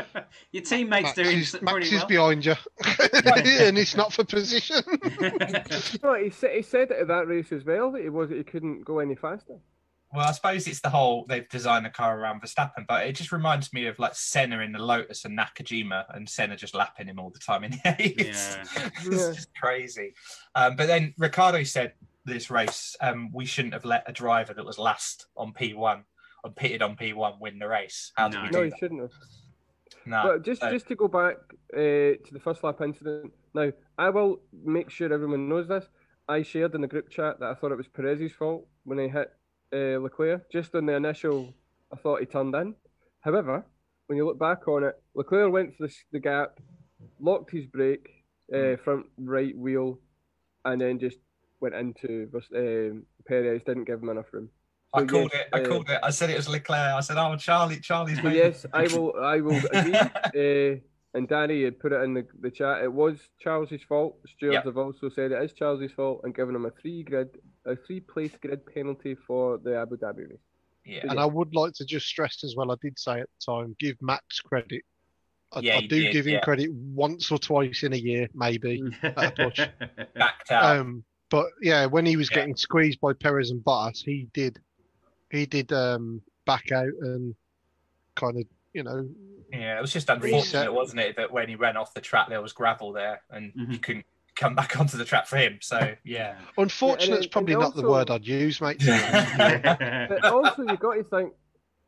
Your teammates Max, doing is, Max pretty is well. behind you, and it's not for position. you know, he, said, he said at that race as well that he was that he couldn't go any faster. Well, I suppose it's the whole they've designed the car around Verstappen, but it just reminds me of like Senna in the Lotus and Nakajima, and Senna just lapping him all the time in the it's, Yeah. it's Yeah. just crazy. Um, but then Ricardo said this race, um, we shouldn't have let a driver that was last on P1 or pitted on P1 win the race. How did No. we No, do he that? shouldn't have. No. But just so- just to go back uh, to the first lap incident. Now, I will make sure everyone knows this. I shared in the group chat that I thought it was Perez's fault when he hit uh, Leclerc. Just on the initial, I thought he turned in. However, when you look back on it, Leclerc went for the, the gap, locked his brake, uh, front right wheel, and then just went into Vers- um Perez. Didn't give him enough room. I So called yes, it. I uh, called it. I said it was Leclerc. I said, "Oh, Charlie, Charlie's So yes. I will. I will agree. uh, and Danny had put it in the, the chat. It was Charles's fault. Stewards Yep. have also said it is Charles's fault and given him a three grid, a three place grid penalty for the Abu Dhabi race. Yeah. And I would like to just stress as well, I did say at the time, give Max credit. I, Yeah, I do did, give him yeah. credit once or twice in a year, maybe. a push. backed out. Um, but yeah, when he was Yeah. getting squeezed by Perez and Bottas, he did, he did um, back out and kind of, you know, Yeah, it was just Reset. unfortunate, wasn't it, that when he ran off the track, there was gravel there, and Mhm. you couldn't come back onto the track for him. So yeah, unfortunate's and probably not the word I'd use, mate. But also, you got to think,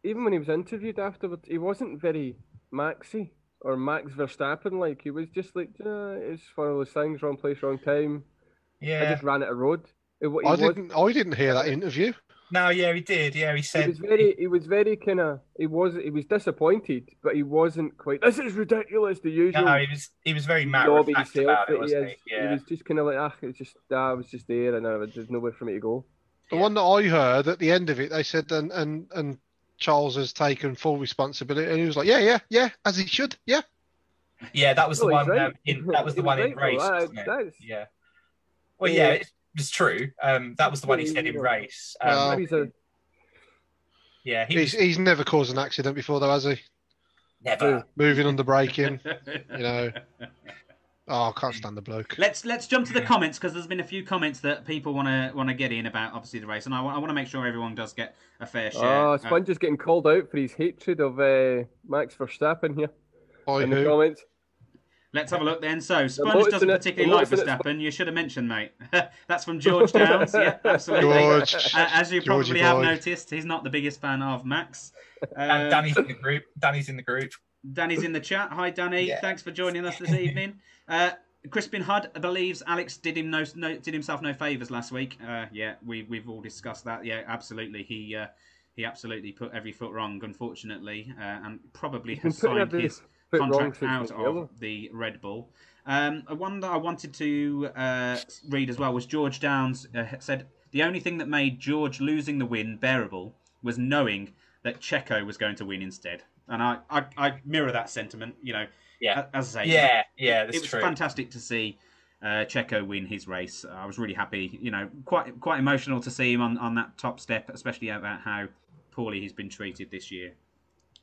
even when he was interviewed afterwards, he wasn't very Maxy or Max Verstappen like. He was just like, uh, it's one of those things, wrong place, wrong time. I just ran it a road. It, wa- he I was- didn't, I didn't hear that interview. No, yeah, he did. Yeah, he He said. was very, he was very kind of, he was, he was disappointed, but he wasn't quite. This is ridiculous. The usual. no, he was. He was very matter of knobby about that it, he wasn't is. he? Yeah. was just kind of like, ah, it's just, ah, I was just there, and uh, there's nowhere for me to go. The Yeah. one that I heard at the end of it, they said, and and and Charles has taken full responsibility, and he was like, yeah, yeah, yeah, as he should, yeah. Yeah, that was the one. right. Um, in, that was the was one in race, though. That- wasn't it? Yeah. Well, Yeah. yeah, it's, it's true. Um, that was the one he said in race. Um, Well, He's a, yeah, he He's was, he's never caused an accident before, though, has he? Never. moving under braking. You know, oh, I can't stand the bloke. Let's let's jump to the comments because there's been a few comments that people want to want to get in about obviously the race, and I want to make sure everyone does get a fair share. Oh, Uh, Sponge is getting called out for his hatred of uh, Max Verstappen here By in the comments. Let's have a look then. So Sponge doesn't it- particularly like noticing it, Verstappen. You should have mentioned, mate. That's from George Downs. yeah, absolutely. George. Uh, as you Georgie probably have boy. noticed, he's not the biggest fan of Max. and Uh, Danny's in the group. Danny's in the group. Danny's in the chat. Hi, Danny. Yeah. Thanks for joining us this evening. Uh, Crispin Hudd believes Alex did him no, no did himself no favors last week. Uh, yeah, we we've all discussed that. Yeah, absolutely. He uh, he absolutely put every foot wrong, unfortunately, uh, and probably He's been has putting signed every his foot wrong contract since out of the Red Bull. Um, a one that I wanted to uh, read as well was George Downs uh, said the only thing that made George losing the win bearable was knowing that Checo was going to win instead. And I, I, I mirror that sentiment. You know, Yeah. as I say, Yeah, yeah, it was true. fantastic to see uh, Checo win his race. I was really happy. You know, quite quite emotional to see him on, on that top step, especially about how poorly he's been treated this year.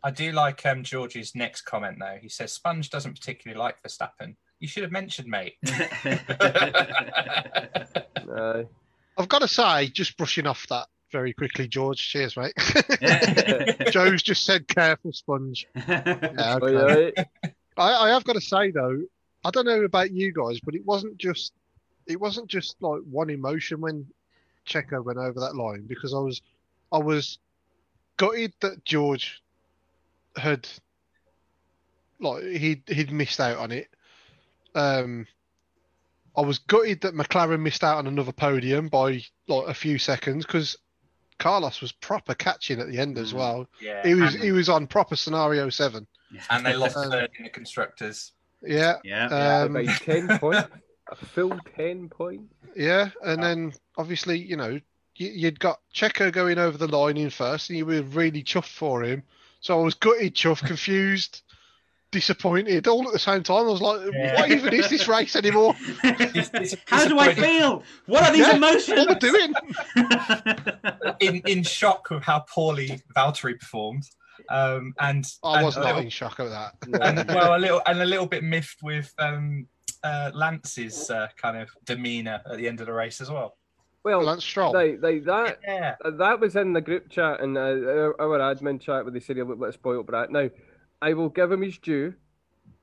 I do like um, George's next comment though. He says Sponge doesn't particularly like Verstappen. You should have mentioned, mate. Aye. I've got to say, just brushing off that very quickly, George. Cheers, mate. Joe's just said, "Careful, sponge." Yeah, Oh, okay. I, I have got to say though, I don't know about you guys, but it wasn't just it wasn't just like one emotion when Checo went over that line because I was I was gutted that George had like he he'd missed out on it. Um, I was gutted that McLaren missed out on another podium by like a few seconds because Carlos was proper catching at the end as Mm. well. yeah, He was and, he was on proper scenario seven. and they lost Um, third in the constructors. Yeah, yeah. um, By 10 point, A full 10 point. Yeah, and Wow. then obviously, you know, you, you'd got Checo going over the line in first, and you were really chuffed for him. So I was gutted, chuffed, confused, disappointed, all at the same time. I was like, Yeah. what even is this race anymore? Dis- dis- How do I feel? What are these Yeah, emotions? What we're doing? in in shock with how poorly Valtteri performed, um, and I was a not little- in shock at that. and well, a little and a little bit miffed with um, uh, Lance's uh, kind of demeanour at the end of the race as well. Well, Lance Stroll. like, like that. Yeah, Uh, That was in the group chat and uh, our our admin chat where they said he'll let spoiled brat. Now, I will give him his due.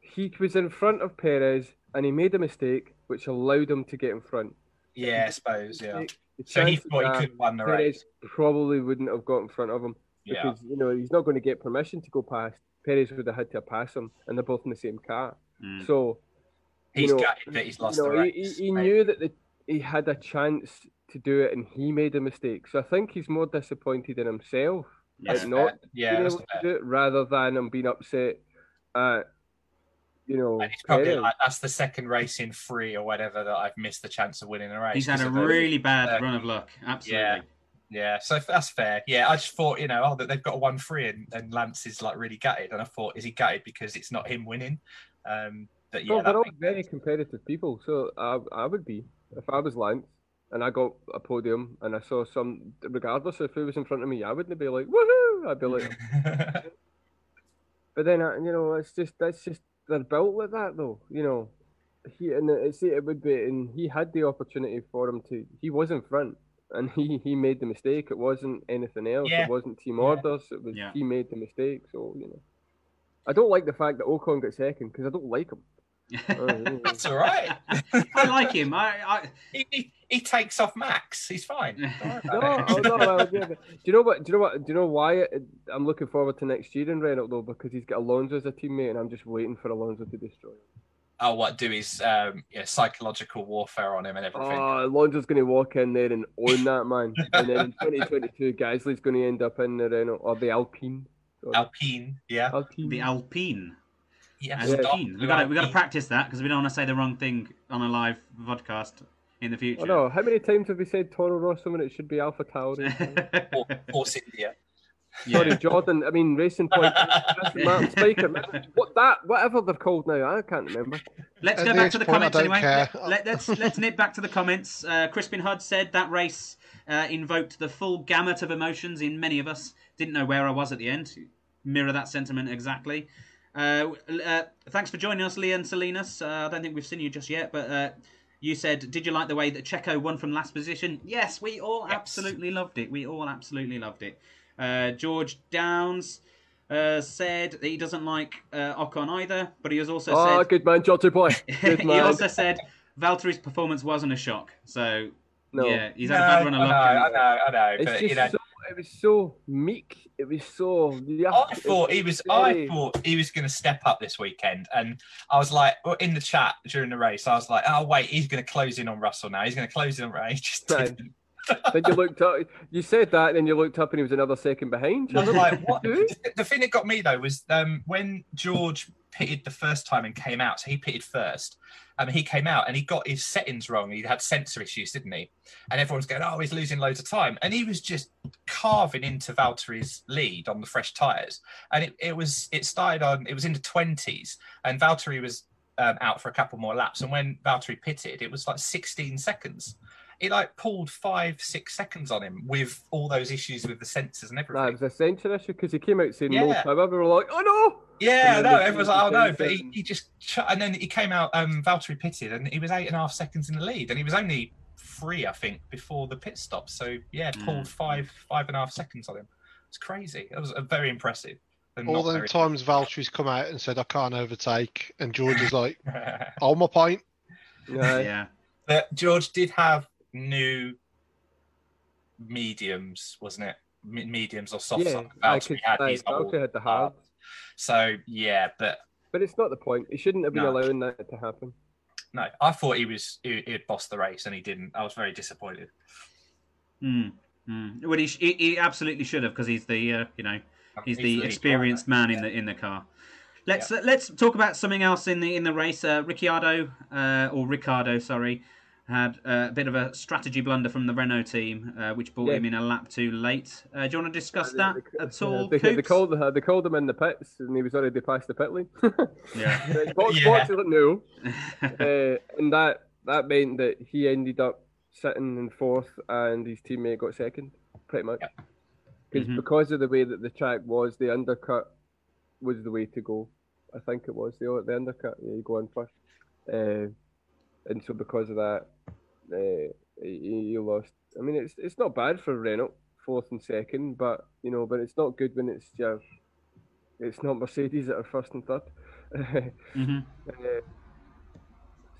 He was in front of Perez and he made a mistake which allowed him to get in front. yeah, I suppose. Yeah, The so he chances thought he could have won the race. Perez probably wouldn't have got in front of him Yeah, because you know he's not going to get permission to go past. Perez would have had to pass him, and they're both in the same car. Mm. So he's you know, gutted that he's lost you know, the he, race. he, he mate. knew that the, he had a chance to do it, and he made a mistake. So I think he's more disappointed in himself Yes. at not yeah, being that's able to do it, rather than him being upset at you know. And he's probably Perez. like, that's the second race in three or whatever that I've missed the chance of winning a race. He's had a because those. really bad uh, run of luck. Absolutely. Yeah. Yeah, so that's fair. Yeah, I just thought, you know, oh, that they've got a one free and, and Lance is like really gutted, and I thought, is he gutted because it's not him winning? Um, but yeah, well, they're all very sense. competitive people, so I, I would be if I was Lance and I got a podium and I saw some, regardless of who was in front of me, I wouldn't be like woohoo. I'd be like, but then you know, it's just that's just they're built like that though. You know, he and it's it would be, and he had the opportunity for him to. He was in front, and he he made the mistake. It wasn't anything else. Yeah. It wasn't team Yeah. orders. It was Yeah. he made the mistake. So you know, I don't like the fact that Ocon got second because I don't like him. Uh, That's all right. I like him. I, I he, he, he takes off Max. He's fine. Don't worry No, about oh, no, well, yeah, do you know what? Do you know what? Do you know why it, I'm looking forward to next year in Renault though? Because he's got Alonso as a teammate, and I'm just waiting for Alonso to destroy him. Oh, what do his um, yeah, psychological warfare on him and everything? Oh, Alonso's going to walk in there and own that man, and then in 2022, Gasly's going to end up in the Renault or the Alpine. Sorry. Alpine, yeah. Alpine. the Alpine. yeah. Alpine. We got to we got to practice that because we don't want to say the wrong thing on a live podcast in the future. Oh no! How many times have we said Toro Rosso when it should be Alpha Tauri? Or- Force India. Sorry. Jordan. I mean, Racing Point. Martin Spyker. What that? Whatever they're called now, I can't remember. Let's At go back to the comments anyway. care. Let, us let's nip back to the comments. Uh, Crispin Hudd said that race uh, invoked the full gamut of emotions in many of us. Didn't know where I was at the end. Mirror that sentiment exactly. Uh, uh, thanks for joining us, Leon Salinas. Uh, I don't think we've seen you just yet, but uh, you said, did you like the way that Checo won from last position? Yes, we all Yes. absolutely loved it. We all absolutely loved it. Uh, George Downs uh, said that he doesn't like uh, Ocon either, but he has also Oh, said good man, Georgie boy. He also said Valtteri's performance wasn't a shock. So no. yeah, he's no, had a bad run of luck. I and- know, I know, It's but just you know, so, it was so meek. It was so. Yeah, I thought he was. I thought he was going to step up this weekend, and I was like, in the chat during the race, I was like, oh wait, he's going to close in on Russell now. He's going to close in on Ray. He just Right. didn't. Then you looked up. You said that, and then you looked up, and he was another second behind. I was like, what? The- The thing that got me though was um, when George pitted the first time and came out. So he pitted first. Um, he came out and he got his settings wrong. He had sensor issues, didn't he? And everyone's going, "Oh, he's losing loads of time," and he was just carving into Valtteri's lead on the fresh tires. And it, it was it started on it was in the twenties, and Valtteri was um, out for a couple more laps. And when Valtteri pitted, it was like 16 seconds. It like pulled five, six seconds on him with all those issues with the sensors and everything. Nah, it was a sensor issue because he came out saying no Yeah. power. We were like, oh no! Yeah, no, then the everyone's like, oh no, but he, he just ch- and then he came out. Um, Valtteri pitted, and he was eight and a half seconds in the lead, and he was only three, I think, before the pit stop. So yeah, pulled Mm. five, five and a half seconds on him. It's crazy. It was uh, very impressive. All not them very- times Valtteri's come out and said I can't overtake, and George is like, "Hold my point." Nah, yeah. But George did have new mediums, wasn't it? Me- mediums or soft yeah, side. I Valtteri could, had I, his old had the hard. hard. So yeah, but But it's not the point. He shouldn't have been No. allowing that to happen. no, I thought he was he, he'd bossed the race, and he didn't. I was very disappointed. Mm. Mm. Well, he, sh- he, he absolutely should have because he's the uh, you know he's, the lead experienced man in the in the car. Let's uh, let's talk about something else in the in the race. Uh, Ricciardo uh, or Ricardo, sorry, had uh, a bit of a strategy blunder from the Renault team, uh, which brought Yeah. him in a lap too late. Uh, do you want to discuss that they- at all? They, they Coops? called uh, they called him in the pits, and he was already past the pit lane. Yeah. box, Yeah. box, like, no. uh, and that that meant that he ended up sitting in fourth, and his teammate got second, pretty much. Because Mhm. because of the way that the track was, the undercut was the way to go. I think it was the the undercut. Yeah, you go in first, uh, and so because of that, uh, he lost. I mean, it's it's not bad for Renault fourth and second, but you know, but it's not good when it's your it's not Mercedes that are first and third. hmm Uh,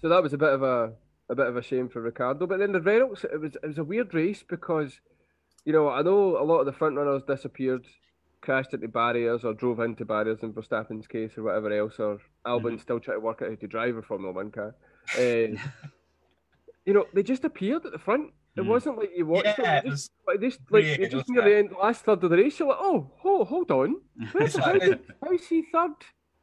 so that was a bit of a a bit of a shame for Ricardo. But then the Reynolds, it was it was a weird race because, you know, I know a lot of the front runners disappeared, crashed into barriers or drove into barriers in Verstappen's case or whatever else, or Albon still trying to work out how to drive a Formula One car. Uh, you know, they just appeared at the front. It Mm. wasn't like you watched Yeah, them. it They was just, like, they, like, they just near the end, last third of the race, you're like, oh, oh, hold on. It's How did- how's he third?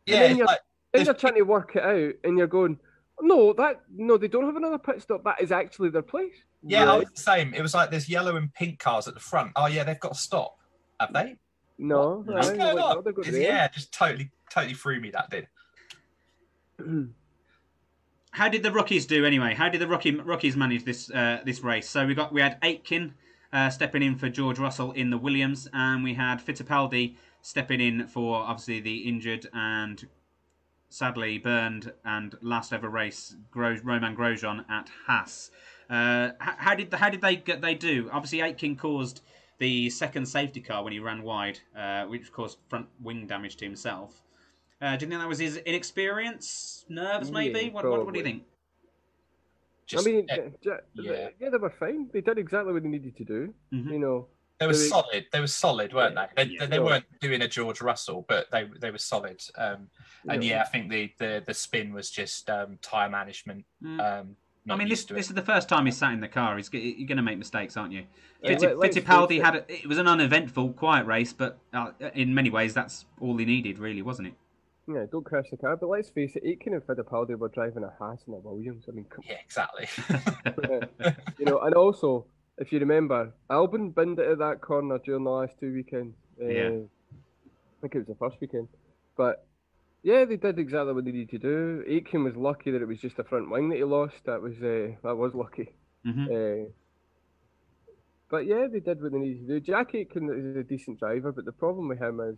yeah, then you're- like Then you're trying to work it out, and you're going, no, that no, they don't have another pit stop. That is actually their place. yeah, I was the same. It was like there's yellow and pink cars at the front. Oh yeah, they've got to stop. Have they? no, What's going like, on? no, Yeah, just totally, totally threw me. That did. How did the rookies do anyway? How did the rookie rookies manage this uh, this race? So we got we had Aitken uh, stepping in for George Russell in the Williams, and we had Fittipaldi stepping in for obviously the injured and sadly burned and last ever race Romain Grosjean at Haas. Uh, how did how did they they do? Obviously Aitken caused the second safety car when he ran wide, uh, which caused front wing damage to himself. Uh, do you think that was his inexperience, nerves, maybe? Yeah, what, what, what do you think? Just, I mean, yeah, yeah. yeah, they were fine. They did exactly what they needed to do. Mhm. You know, they were they- solid. They were solid, weren't they? They, Yeah. they weren't doing a George Russell, but they they were solid. Um, and you know. yeah, I think the the, the spin was just um, tire management. Mm. Um, not I mean, this used this it. is the first time he's sat in the car. He's you're going to make mistakes, aren't you? Yeah, Fitti- let- Fittipaldi it. had a, it was an uneventful, quiet race, but uh, in many ways that's all he needed, really, wasn't it? Yeah, don't crash the car. But let's face it, Aitken and Fittipaldi were driving a Haas and a Williams. I mean, come Yeah, exactly. you know, and also, if you remember, Albon binned it at that corner during the last two weekends. Uh, Yeah. I think it was the first weekend. But yeah, they did exactly what they needed to do. Aitken was lucky that it was just a front wing that he lost. That was uh, that was lucky. hmm Uh, but yeah, they did what they needed to do. Jack Aitken is a decent driver, but the problem with him is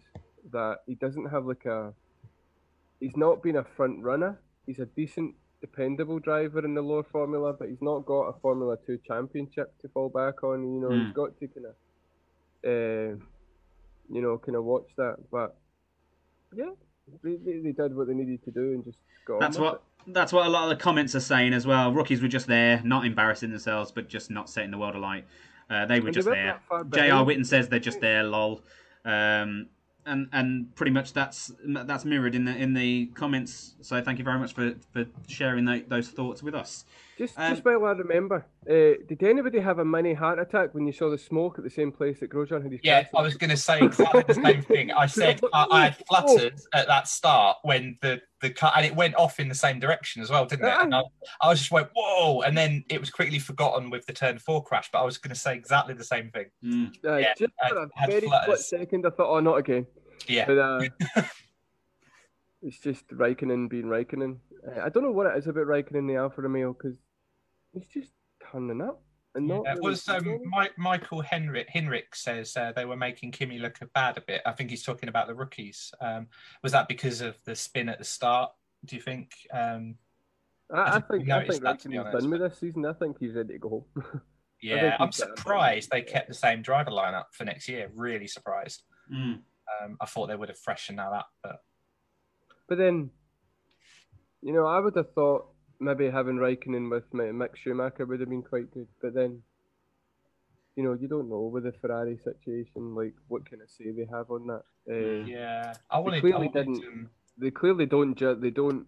that he doesn't have like a he's not been a front runner. He's a decent, dependable driver in the lower formula, but he's not got a Formula Two championship to fall back on. You know, Mm. he's got to kind of, uh, you know, kind of watch that. But yeah, they, they, they did what they needed to do and just got. That's what that's what a lot of the comments are saying as well. Rookies were just there, not embarrassing themselves, but just not setting the world alight. Uh, they were And just weren't there. J.R. Witten says they're just there, lol. Um, and and pretty much that's that's mirrored in the in the comments. So thank you very much for, for sharing tho- those thoughts with us. Just, Um, just while I remember, uh, did anybody have a mini heart attack when you saw the smoke at the same place that Grosjean had his Yeah, castle? I was going to say exactly the same thing. I said I, I had flutters at that start when the the car and it went off in the same direction as well, didn't it? And I, I was just went whoa, and then it was quickly forgotten with the turn four crash. But I was going to say exactly the same thing. Mm. Uh, Yeah, just I for a had very split second, I thought, oh, not again. Yeah, But uh, it's just Raikkonen being Raikkonen. Uh, I don't know what it is about Raikkonen in the Alfa Romeo because he's just turning up and not. Yeah, it really was um, controlling. Michael Henrik Henrik says uh, they were making Kimi look bad a bit. I think he's talking about the rookies. Um, was that because of the spin at the start? Do you think? Um, I, I think I think that, to be honest, done with this season. I think he's ready to go. yeah, I'm he's better. surprised they kept the same driver lineup for next year. Really surprised. Mm. Um, I thought they would have freshened that up, but But then, you know, I would have thought maybe having Raikkonen with Mi- Mick Schumacher would have been quite good. But then, you know, you don't know with the Ferrari situation, like what kind of say they have on that. Uh, yeah, I wanted. clearly I wanted, didn't- um, They clearly don't. Ju- they don't.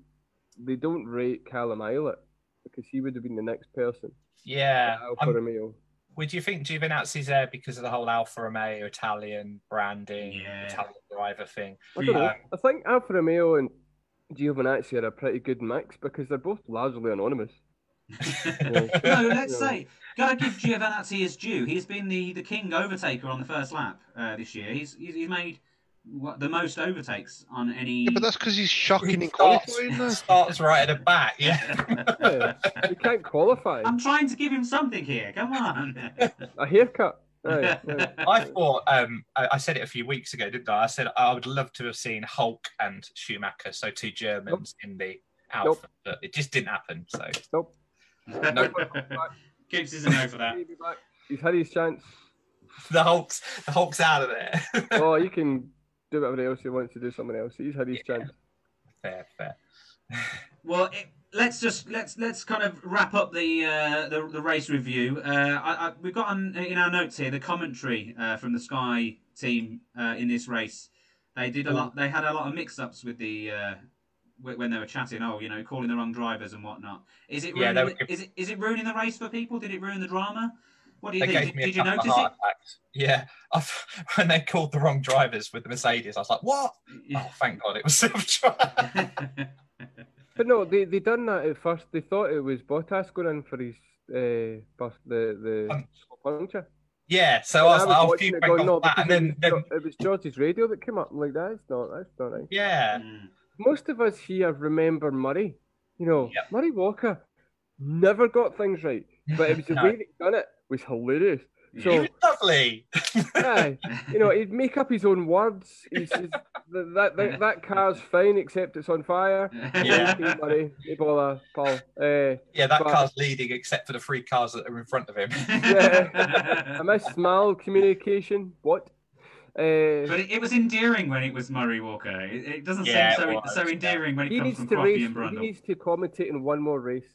They don't rate Callum Ilott because he would have been the next person. yeah, at Alfa I'm- Romeo. Would you think Giovinazzi's there because of the whole Alfa Romeo Italian branding, Yeah. Italian driver thing? I don't know. Um, I think Alfa Romeo and Giovinazzi are a pretty good mix because they're both largely anonymous. no, let's Yeah. say gotta give Giovinazzi his due. He's been the, the king overtaker on the first lap uh, this year. He's he's, he's made what, the most overtakes on any. Yeah, but that's because he's shocking in He starts, qualifying. though. starts right at the back. Yeah. Yeah, you can't qualify. I'm trying to give him something here. Come on. A haircut. Aye, aye. I thought um, I, I said it a few weeks ago, didn't I? I said I would love to have seen Hulk and Schumacher, so two Germans in the Alfa, Nope. but it just didn't happen. So Nope. No. Keeps his a no for that. He'll. He's had his chance. the Hulk's the Hulk's out of there. Oh, you can do whatever else he wants to do. Someone else. He's had his Yeah. chance. fair, fair. Well, it, let's just let's let's kind of wrap up the uh, the, the race review. Uh, I, I, we've got on, in our notes here the commentary uh, from the Sky team uh, in this race. They did a lot. They had a lot of mix-ups with the uh, when they were chatting. Oh, you know, calling the wrong drivers and whatnot. Is it Yeah, ruining, they were is it is it ruining the race for people? Did it ruin the drama? What do you They think? Did, you notice attacks. Yeah, I, when they called the wrong drivers with the Mercedes, I was like, "What? it? Oh, thank God, it was Silvertrack." But no, they they done that at first. They thought it was Bottas going in for his uh, bus, the the Um, puncture. yeah, so I was And like, "Oh, watching phew, it going, no, that." And then, it, then was, it was George's radio that came up. I'm like, that's not that's not right. yeah, Mm. Most of us here remember Murray. You know, Yep. Murray Walker never got things right, but it was the No. way he done it was hilarious. He So was lovely. Aye, you know, he'd make up his own words. He says that that, that, that car's fine except it's on fire. Yeah. Okay, Murray, no bother, pal. Uh, yeah, that But- car's leading except for the three cars that are in front of him. Yeah, I miss smile communication. What? Uh, But it, it was endearing when it was Murray Walker. It, it doesn't Yeah, seem so was, so endearing when it he comes needs from to Crofty race. and He needs to commentate in one more race.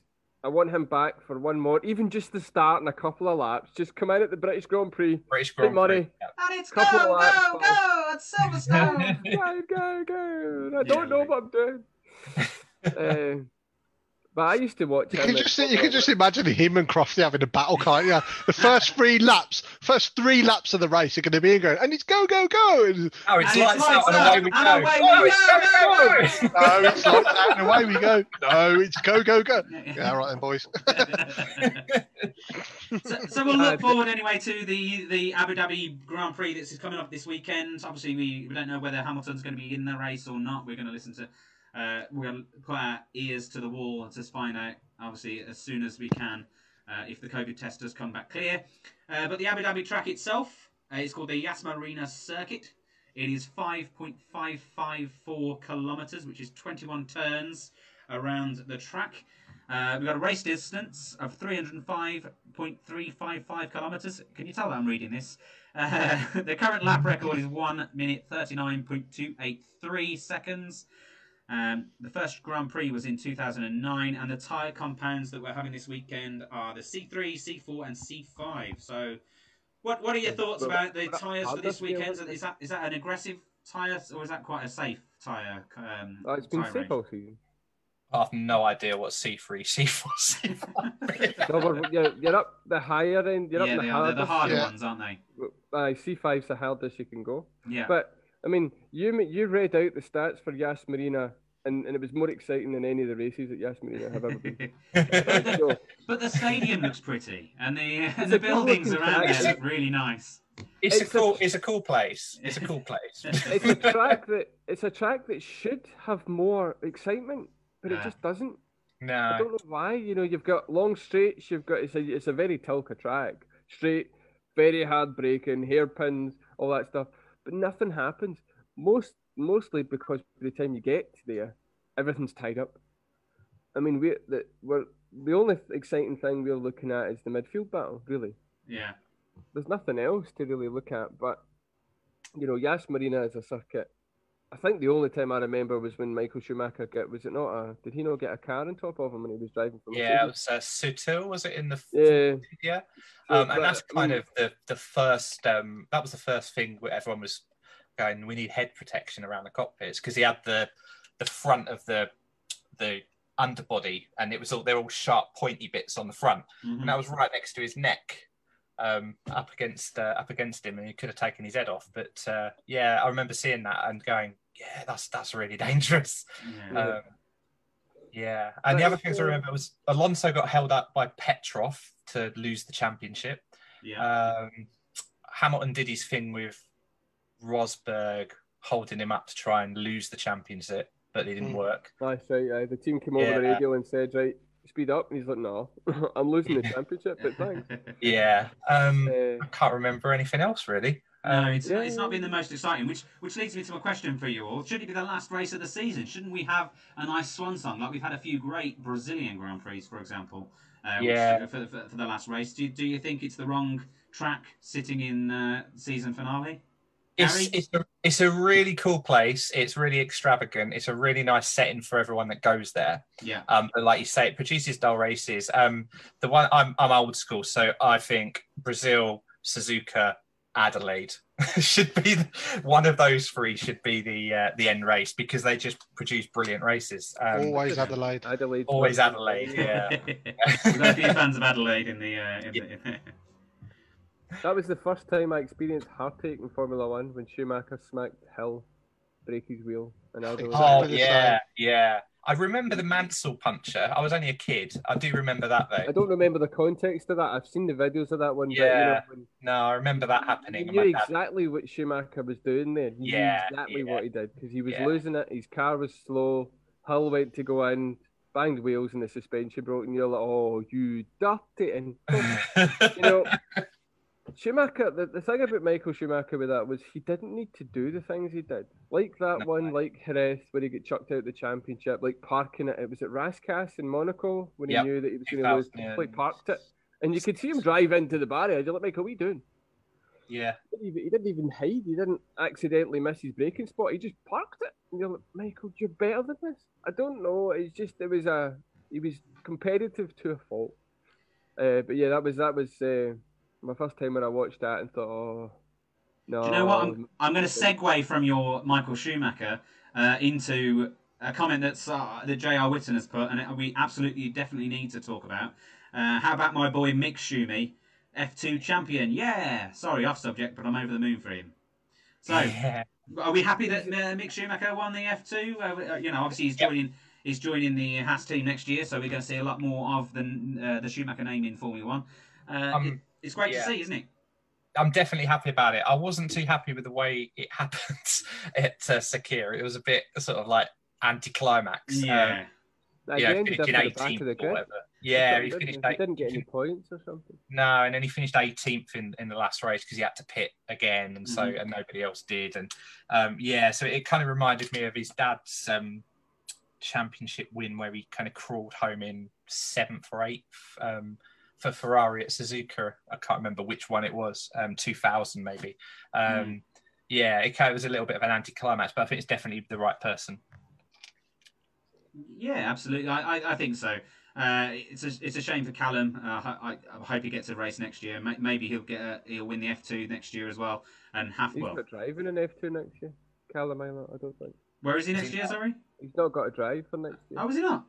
I want him back for one more, even just the start and a couple of laps. Just come in at the British Grand Prix. British Grand Prix. Money, Yeah. And it's Couple go, of laps, go, pal. go! It's Silverstone! go, go, go! I don't know right. what I'm doing. uh, but I used to watch You can at- just you can just imagine him and Crofty having a battle, can't you? The first three laps, first three laps of the race are going to be in going, and it's go go go. And, Oh, it's And lights, out and away we go. away we oh, go, it's go, go, go, go. no, it's like that, and away we go. No, it's go go go. Yeah, all right then, boys. so, so we'll look Uh, forward anyway to the the Abu Dhabi Grand Prix that's coming up this weekend. Obviously, we, we don't know whether Hamilton's going to be in the race or not. We're going to listen to, uh, we're going to put our ears to the wall to find out, obviously, as soon as we can, uh, if the COVID test does come back clear. Uh, but the Abu Dhabi track itself uh, is called the Yas Marina Circuit. It is 5.554 kilometres, which is 21 turns around the track. Uh, we've got a race distance of 305.355 kilometres. Can you tell that I'm reading this? Uh, the current lap record is 1 minute 39.283 seconds. Um, the first Grand Prix was in 2009, and the tyre compounds that we're having this weekend are the C3, C4, and C5. So, what what are your thoughts about the tyres for this weekend? Is that is that an aggressive tyre, or is that quite a safe tyre? Um, Oh, it's been tyre safe range? all season. I have no idea what C3, C4, C5. No, you're, you're up the higher end. You're yeah, up the they are. They're the harder Yeah. ones, aren't they? Aye, C5's the hardest you can go. Yeah. But I mean, you you read out the stats for Yas Marina, and, and it was more exciting than any of the races that Yas Marina have ever been. so, but the stadium looks pretty, and the and the buildings good-looking around track. there look really nice. It's, It's a a- cool. It's a cool place. It's a cool place. it's a track that it's a track that should have more excitement, but it just doesn't. I don't know why. You know, you've got long straights. You've got it's a it's a very Tilke track, straight, very hard braking, hairpins, all that stuff. But nothing happens. Most mostly because by the time you get there, everything's tied up. I mean, we the we're the only exciting thing we're looking at is the midfield battle. Really, Yeah. there's nothing else to really look at. But you know, Yas Marina is a circuit. I think the only time I remember was when Michael Schumacher get was it not a did he not get a car on top of him when he was driving from Yeah, it was uh, Sutil, was it in the yeah. yeah? So, Um, but, and that's I kind mean, of the the first. Um, that was the first thing where everyone was going. We need head protection around the cockpits because he had the the front of the the underbody, and it was all they're all sharp, pointy bits on the front, Mhm. and that was right next to his neck, um, up against uh, up against him, and he could have taken his head off. But uh, yeah, I remember seeing that and going, yeah, that's that's really dangerous. Yeah. Um, yeah, and the other it's, things I uh, remember was Alonso got held up by Petrov to lose the championship. yeah. Um, Hamilton did his thing with Rosberg holding him up to try and lose the championship, but it didn't Mm. work. That's right. aye. the team came over the radio and said, "Right, speed up," and he's like, "No, I'm losing the championship." But thanks. Yeah, um, Uh, I can't remember anything else really. No, Um, it's, yeah, it's not been the most exciting, which which leads me to a question for you all. Should it be the last race of the season? Shouldn't we have a nice swan song? Like we've had a few great Brazilian Grand Prix, for example, uh, which- for, for, for the last race. Do, do you think it's the wrong track sitting in uh, season finale? it's it's a, it's a really cool place. It's really extravagant. It's a really nice setting for everyone that goes there. Yeah. Um, but like you say, it produces dull races. Um, the one I'm I'm old school, so I think Brazil, Suzuka, Adelaide should be the, one of those three should be the uh, the end race because they just produce brilliant races. Um, Always Adelaide. Adelaide. always Adelaide, yeah. We've a fans of Adelaide in the. Uh, in the That was the first time I experienced heartache in Formula One when Schumacher smacked Hill, break his wheel, and Adelaide. Oh Exactly the yeah, yeah. I remember the Mansell puncher. I was only a kid. I do remember that though. I don't remember the context of that. I've seen the videos of that one. Yeah, but, you know, No, I remember that happening. you knew dad- exactly what Schumacher was doing there. You Yeah, knew exactly yeah. what he did because he was Yeah. losing it. His car was slow. Hill went to go in, banged wheels, and the suspension broke. And you're like, "Oh, you dirty!" And you know, Schumacher, the, the thing about Michael Schumacher with that was he didn't need to do the things he did. Like that No. one, like Jerez, where he got chucked out the championship, like parking it. It was at Rascasse in Monaco when Yep. he knew that he was going to lose. He Like parked it. And you could see him drive into the barrier. You're like, Michael, what are you doing? yeah, He didn't even- he didn't even hide. He didn't accidentally miss his braking spot. He just parked it. And you're like, Michael, you're better than this. I don't know. It's just it was a he was competitive to a fault. Uh, but yeah, that was that was uh, my first time when I watched that and thought, oh no. Do you know what? I'm, I'm going to segue from your Michael Schumacher uh, into a comment that's uh, that J.R. Witten has put, and we absolutely definitely need to talk about. Uh, how about my boy Mick Schumi, F2 champion? Yeah. Sorry, off subject, but I'm over the moon for him. So, yeah. are we happy that uh, Mick Schumacher won the F2? Uh, you know, obviously he's Yep. joining. He's joining the Haas team next year, so we're going to see a lot more of the uh, the Schumacher name in Formula One. Uh, Um, it- it's great yeah. to see, isn't it? I'm definitely happy about it. I wasn't too happy with the way it happened at uh, Sakira. It was a bit sort of like anticlimax. Um, Yeah. Like, you he know, ended up the the 18th or whatever. Yeah, he didn't, finished. he didn't get any points or something. No, and then he finished 18th in, in the last race because he had to pit again, and so Mhm. and nobody else did. And um, yeah, so it kind of reminded me of his dad's um, championship win where he kind of crawled home in seventh or eighth um, for Ferrari at Suzuka. I can't remember which one it was, um, 2000 maybe. Um, Mm. Yeah, it kind of was a little bit of an anticlimax, but I think it's definitely the right person. Yeah, absolutely. I, I, I think so. Uh, it's a it's a shame for Callum. Uh, I, I hope he gets a race next year. Maybe he'll get a, he'll win the F two next year as well. And half He's well, not driving in F2 next year. Callum I don't think. where is he Is next he year? not? Sorry. He's not got a drive for next year. Oh, was he not?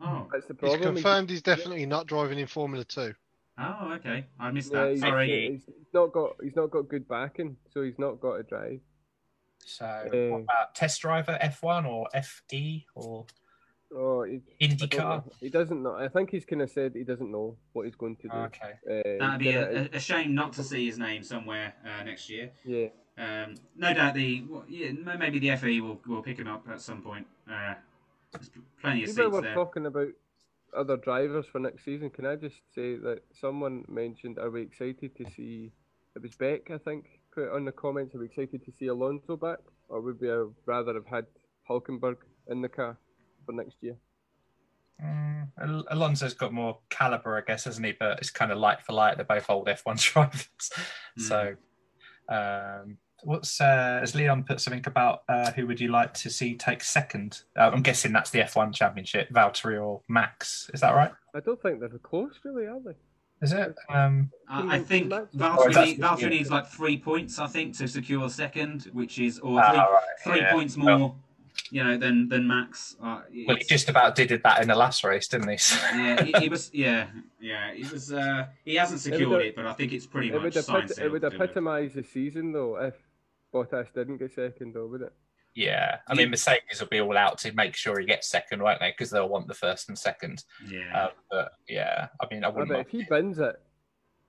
Nope. Oh, That's the problem. He's confirmed he's definitely not driving in Formula Two. oh, okay. I missed Yeah, that. he's, Sorry. he's not got he's not got good backing, so he's not got a drive. So, Uh, what about test driver F1 or FD or Oh, he, IndyCar? He doesn't know. I think he's kind of said he doesn't know what he's going to do. Okay. Uh, That'd be kinda- a, a, a shame not to see his name somewhere uh, next year. yeah. Um, no doubt the well, yeah, maybe the FE will, will pick him up at some point. Uh, there's plenty of Even seats we're there. talking about other drivers for next season. Can I just say that someone mentioned, "Are we excited to see?" It was Beck, I think, put on the comments. Are we excited to see Alonso back, or would we have rather have had Hulkenberg in the car for next year? Mm, Al- Alonso's got more caliber, I guess, hasn't he? But it's kind of light for light. They're both old F1 drivers. So, um, what's uh, has Leon put something about uh, who would you like to see take second? Uh, I'm guessing that's the F1 Championship, Valtteri or Max. Is that right? I don't think they're close, really, are they? Is it? Um, I I think Max- Valtteri, need, Valtteri needs like three points, I think, to secure second, which is or ah, three, right, three yeah. points more, Well, you know, than than Max. Uh, well, he just about did that in the last race, didn't he? Yeah, he, he was. Yeah, yeah, he was. Uh, he hasn't It would secured have- it, but I think it's pretty It much would, signed epit- it would to do it. epitomise the season, though, if Bottas didn't get second, though, would it? yeah, I mean, you- Mercedes will be all out to make sure he gets second, won't they? Because they'll want the first and second. Yeah, Um, but yeah, I mean, I I wouldn't. bet mind- if he wins it,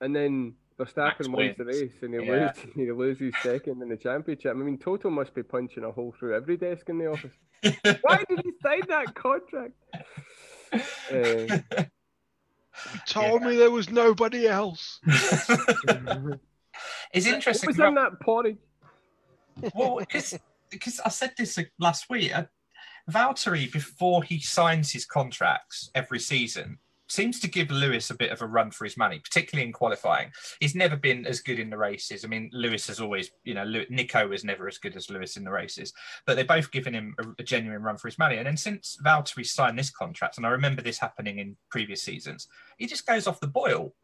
and then Verstappen wins the race, and he, Yeah. loses, he loses second in the championship, I mean, Toto must be punching a hole through every desk in the office. Why did he sign that contract? Uh, You told me there was nobody else. it's interesting. What was 'cause in that porridge? Well, because I said this last week. Uh, Valtteri, before he signs his contracts every season, seems to give Lewis a bit of a run for his money, particularly in qualifying. He's never been as good in the races. I mean, Lewis has always, you know, Nico was never as good as Lewis in the races, but they've both given him a, a genuine run for his money. And then since Valtteri signed this contract, and I remember this happening in previous seasons, he just goes off the boil.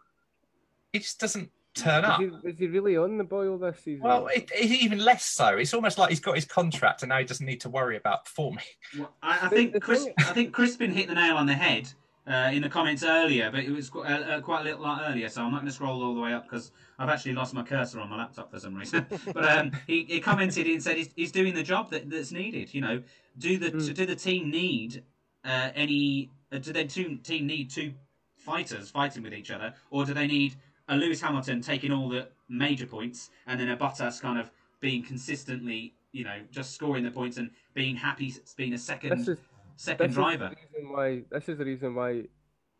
He just doesn't turn up. Is he, is he really on the boil this season? Well, it, it, even less so. It's almost like he's got his contract and now he doesn't need to worry about performing. Well, I, I think Chris, I think Crispin hit the nail on the head uh, in the comments earlier, but it was qu- uh, uh, quite a little lot earlier, so I'm not going to scroll all the way up because I've actually lost my cursor on my laptop for some reason. but um, he, he commented and said he's, he's doing the job that, that's needed. You know, do the Mm. do the team need uh, any? Uh, do the two, team need two fighters fighting with each other, or do they need a Lewis Hamilton taking all the major points and then a Bottas kind of being consistently, you know, just scoring the points and being happy being a second this is second this driver. is the reason why this is the reason why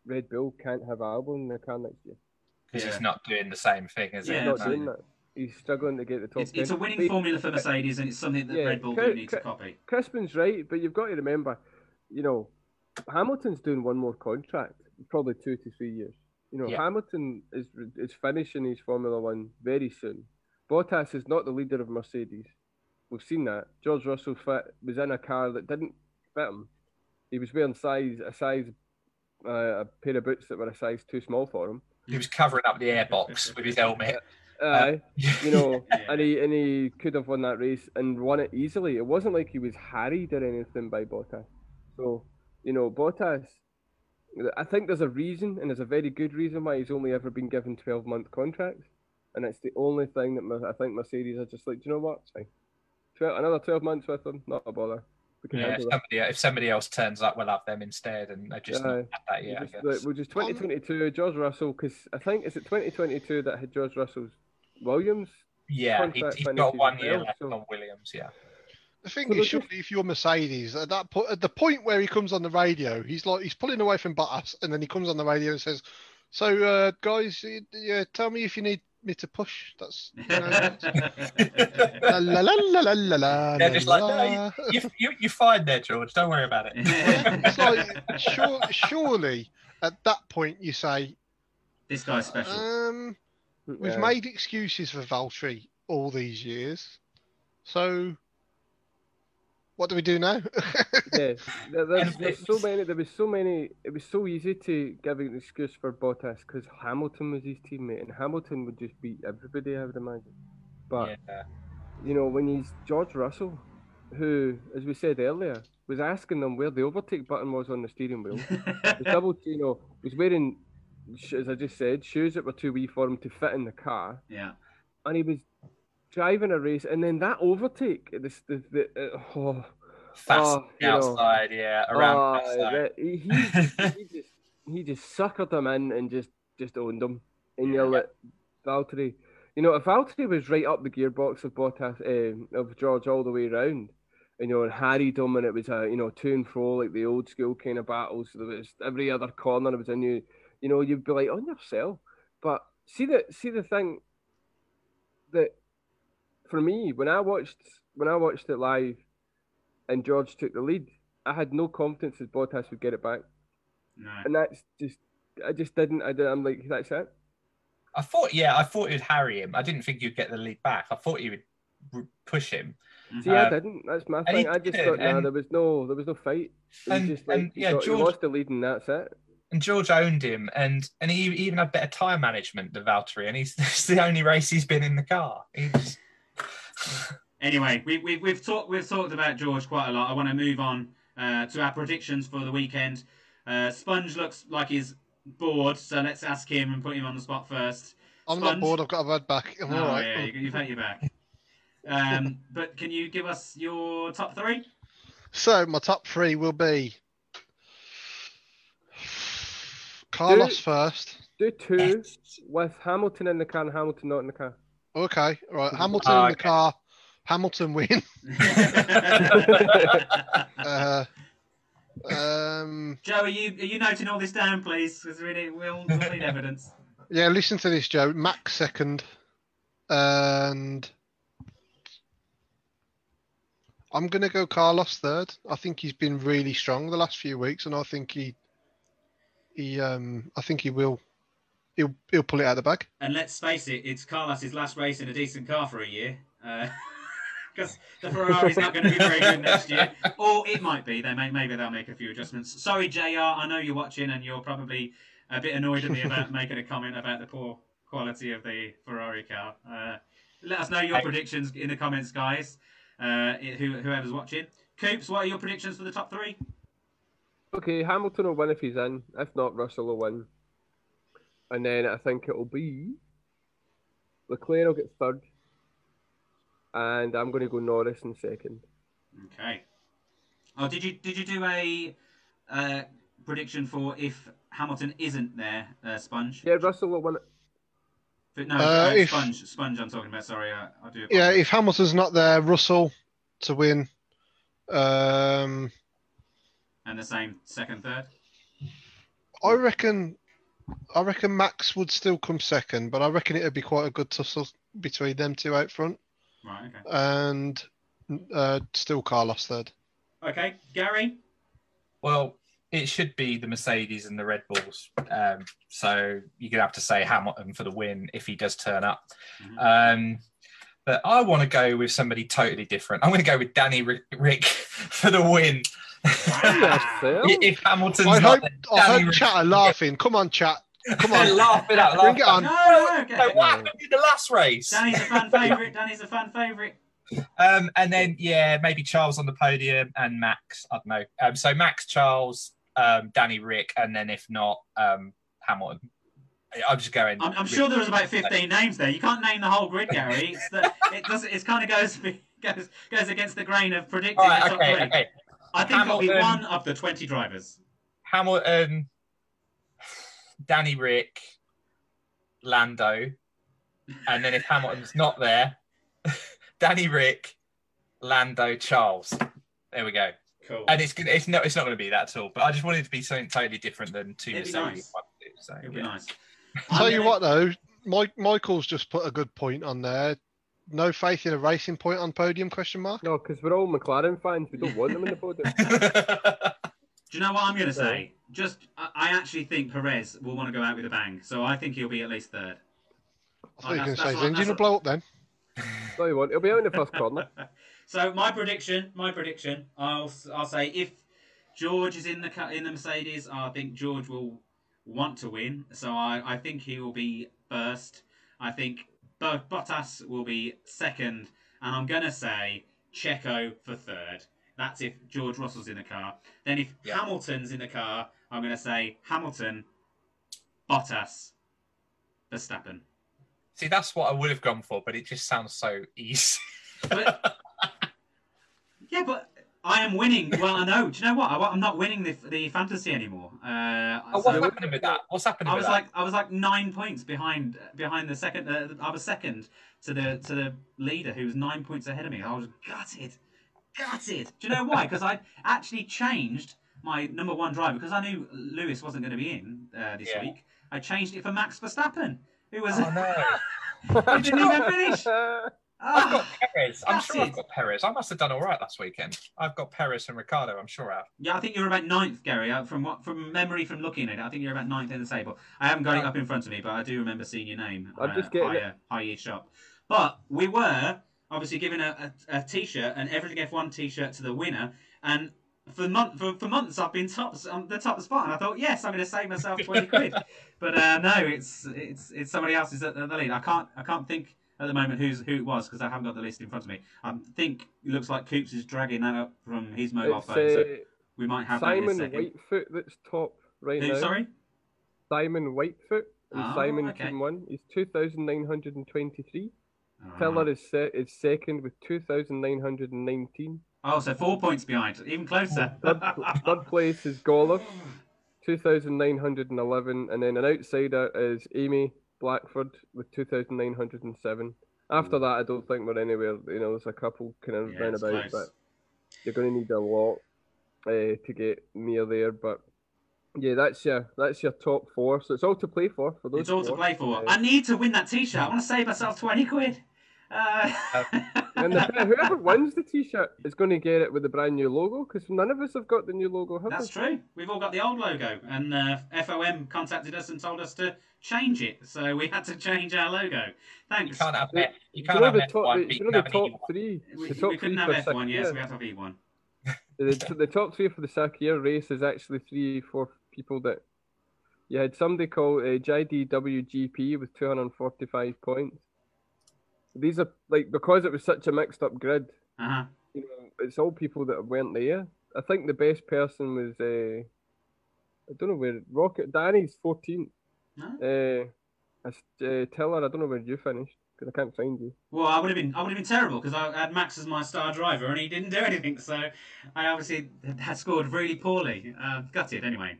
Red Bull can't have Albon in the car next year. Because Yeah. he's not doing the same thing, is Yeah, He's not doing that. He's struggling to get the top. It's, it's a winning But formula for Mercedes, and it's something that Yeah, Red Bull Cri- do need to copy. Crispin's right, but you've got to remember, you know, Hamilton's doing one more contract, probably two to three years. You know, Yeah. Hamilton is is finishing his Formula One very soon. Bottas is not the leader of Mercedes. We've seen that. George Russell fit, was in a car that didn't fit him. He was wearing size a size uh, a pair of boots that were a size too small for him. He was covering up the airbox with his helmet. Aye, you know, Yeah. and he and he could have won that race and won it easily. It wasn't like he was harried or anything by Bottas. So, you know, Bottas, I think there's a reason, and there's a very good reason why he's only ever been given 12 month contracts, and it's the only thing that Mer- I think Mercedes are just like, do you know what? It's fine. 12, another 12 months with him, not a bother. Yeah, if somebody, if somebody else turns up, we'll have them instead, and they've just not Aye. had that yet, We'll I just, guess. like, we'll just um, 2022 George Russell because I think is it 2022 that had George Russell's Williams yeah, he, he's got one year well, left so- on Williams. Yeah, The thing So is, they're surely if you're Mercedes, at that point, at the point where he comes on the radio, he's like he's pulling away from Bottas, and then he comes on the radio and says, "So, uh, guys, yeah, tell me if you need me to push." That's you know, that's- la la la la la la la. They're just like, la, no, la." you, you, you're fine there, George. Don't worry about it. It's like sure, surely at that point you say, this guy's special. um, we've Yeah. made excuses for Valtteri all these years, so what do we do now? yeah, there, there's, there's so many. There was so many. It was so easy to give an excuse for Bottas because Hamilton was his teammate, and Hamilton would just beat everybody. I would imagine. But Yeah. you know, when he's George Russell, who, as we said earlier, was asking them where the overtake button was on the steering wheel. was double, you know, was wearing, as I just said, shoes that were too wee for him to fit in the car, yeah. and he was driving a race, and then that overtake, this, the, the, uh, oh, Fast Oh, the know. outside, yeah, around oh, outside. he, he, he just he just suckered them in and just just owned them. And you're Yeah. like Valtteri, you know, if Valtteri was right up the gearbox of Bottas, um, of George all the way round, and, you know, and harried him, and it was a you know to and fro like the old school kind of battles. There was every other corner it was a new, you know, you'd be like on yourself. But see the see the thing that for me when I watched when I watched it live, and George took the lead, I had no confidence that Bottas would get it back, No. and that's just I just didn't. I didn't, I'm like that's it. I thought, yeah, I thought he'd harry him. I didn't think he'd get the lead back. I thought he would push him. See, I Uh, didn't. That's my thing. I just did, thought, no, and- there was no, there was no fight. It And- just like and, yeah, got- he George- lost the lead, and that's it. And George owned him, and and he even had better tire management than Valtteri, and he's it's the only race he's been in the car. He just... Anyway, we, we, we've talked we've talked about George quite a lot. I want to move on uh, to our predictions for the weekend. Uh, Sponge looks like he's bored, so let's ask him and put him on the spot first. I'm Sponge? not bored. I've got a bad back. I'm oh, all right. yeah, you, you've had your back. Um, but can you give us your top three? So my top three will be Carlos first. Do two with Hamilton in the car and Hamilton not in the car. Okay, right. Hamilton Oh, in the okay. car. Hamilton win. Uh, um, Joe, are you are you noting all this down, please? Because we need, we'll, we'll need evidence. yeah, listen to this, Joe. Max second, and I'm gonna go Carlos third. I think he's been really strong the last few weeks, and I think he, he, um, I think he will, he'll, he'll pull it out of the bag. And let's face it, it's Carlos's last race in a decent car for a year. Because the Ferrari's not going to be very good next year. Or it might be. They may, Maybe they'll make a few adjustments. Sorry, JR, I know you're watching and you're probably a bit annoyed at me about making a comment about the poor quality of the Ferrari car. Uh, let us know your Hey. predictions in the comments, guys. Uh, who, whoever's watching. Coops, what are your predictions for the top three? Okay, Hamilton will win if he's in. If not, Russell will win. And then I think it'll be Leclerc will get third. And I'm going to go Norris in second. Okay. Oh, did you did you do a uh, prediction for if Hamilton isn't there, uh, Sponge? Yeah, Russell will win it. But no, Uh, uh, if- Sponge. Sponge. I'm talking about. Sorry, I, I do. Yeah, if Hamilton's not there, Russell to win. Um, And the same second, third. I reckon, I reckon Max would still come second, but I reckon it'd be quite a good tussle between them two out front, Right. Okay. and uh, still Carlos third. Okay, Gary. Well, it should be the Mercedes and the Red Bulls. Um, so you're gonna have to say Hamilton for the win if he does turn up. Mhm. Um, but I want to go with somebody totally different. I'm going to go with Danny Rick, Rick for the win. Yourself? if Hamilton's I not hope, there, I hope chat are laughing. Come on, chat. Come on. laugh it out. Bring it on. No, no, no, No, what happened in the last race? Danny's a fan favourite. Danny's a fan favourite. Um, and then yeah, maybe Charles on the podium and Max. I don't know. Um, so Max, Charles, um, Danny, Rick, and then if not, um, Hamilton. I'm just going. I'm, I'm sure there was about 15 names there. You can't name the whole grid, Gary. It's the, it does. It kind of goes goes goes against the grain of predicting. All the right. top Okay. three. Okay. I think it'll be one of the 20 drivers. Hamilton, Danny, Rick, Lando, and then if Hamilton's not there, Danny, Rick, Lando, Charles. There we go. Cool. And it's gonna- it's not it's not going to be that at all. But I just wanted it to be something totally different than two It'd be Mercedes. nice. So, It'll be nice. Tell you what though, Mike Michael's just put a good point on there. No faith in a racing point on podium? Question mark. No, because we're all McLaren fans. We don't want them in the podium. Do you know what I'm going to say? Just, I, I actually think Perez will want to go out with a bang, so I think he'll be at least third. I thought you were going to say his engine will blow up then. No, you won't. He'll be out in the first corner. so my prediction, my prediction, I'll I'll say if George is in the ca- in the Mercedes, I think George will want to win. So I, I think he will be first. I think Bo- Bottas will be second, and I'm gonna say Checo for third. That's if George Russell's in the car. Then if Yeah. Hamilton's in the car, I'm gonna say Hamilton, Bottas, Verstappen. See, that's what I would have gone for, but it just sounds so easy. But yeah, but I am winning. Well, I know. Do you know what? I, am not winning the, the fantasy anymore. Uh, Oh, so what's happening with that? What's happening I with was that? like, I was like nine points behind behind the second. Uh, I was second to the to the leader who was nine points ahead of me. I was gutted, gutted. Do you know why? Because I actually changed my number one driver because I knew Lewis wasn't going to be in uh, this Yeah. week. I changed it for Max Verstappen, who was oh no, who didn't even finish. I've got Ah. Perez. I'm That's sure I've got Perez. I must have done all right last weekend. I've got Perez and Ricciardo. I'm sure I have. Yeah, I think you're about ninth, Gary. Uh, From what from memory from looking at it, I think you're about ninth in the table. I haven't got it up in front of me, but I do remember seeing your name. I'm uh, just getting it. higher, higher shop. But we were obviously given a, a, a t-shirt, an Everything F1 t-shirt to the winner, and for month for, for months I've been top on the top spot, and I thought, yes, I'm going to save myself twenty quid. But uh, no, it's it's it's somebody else is at the lead. I can't I can't think at the moment who's who it was because I haven't got the list in front of me. I think it looks like Coops is dragging that up from his mobile It's phone. So uh, we might have that in a Simon. Whitefoot that's top right Who, now. sorry? Simon Whitefoot and Oh, Simon okay. Team One. He's two thousand nine hundred and twenty-three. Ah. Tiller is set is second with two thousand nine hundred and nineteen. Oh, so four points behind, even closer. Third, third place is Goller, two thousand nine hundred and eleven, and then an outsider is Amy Blackford with two thousand nine hundred and seven. After that, I don't think we're anywhere. You know, there's a couple kind of Yeah, round about, close. but you're going to need a lot uh, to get near there. But yeah, that's your that's your top four. So it's all to play for for those. it's all to play for. Uh, I need to win that T-shirt. I want to save myself twenty quid. Uh, and the, whoever wins the T-shirt is going to get it with the brand new logo because none of us have got the new logo. Have That's we? true. We've all got the old logo, and uh, FOM contacted us and told us to change it, so we had to change our logo. Thanks. You Thanks. can't have You- F. You can't you know have the F1, top, but the, you you can know the have an top three. We, the top we couldn't three have for F1, Sakhir- yes, we had to have E E1. The, the top three for the Sakhir race is actually three, four people that you had somebody called uh, JDWGP with 245 points. These are like because it was such a mixed up grid. Uh-huh. You know, it's all people that weren't there. I think the best person was uh, I don't know where Rocket Danny's 14th. No? Uh, uh, Tiller, I don't know where you finished because I can't find you. Well, I would have been I would have been terrible because I had Max as my star driver and he didn't do anything. So I obviously had scored really poorly. Uh, gutted anyway.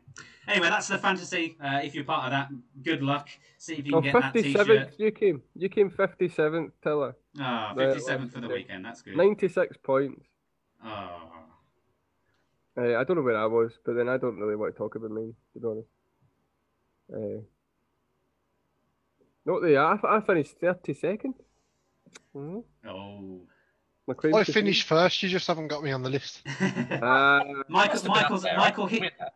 Anyway, that's the fantasy. Uh, if you're part of that, good luck. See if you Oh, can get that 57th T-shirt. you came. You came 57th, Tiller. Ah, Right, 57th for the weekend. That's good. 96 points. Oh. Uh, I don't know where I was, but then I don't really want to talk about mine, to be honest. Not the I, I finished 32nd. Mm-hmm. Oh. My I to finished first. You just haven't got me on the list. fame. Uh, Michael, Must have been up Michael's, Michael, I Hi- admit that.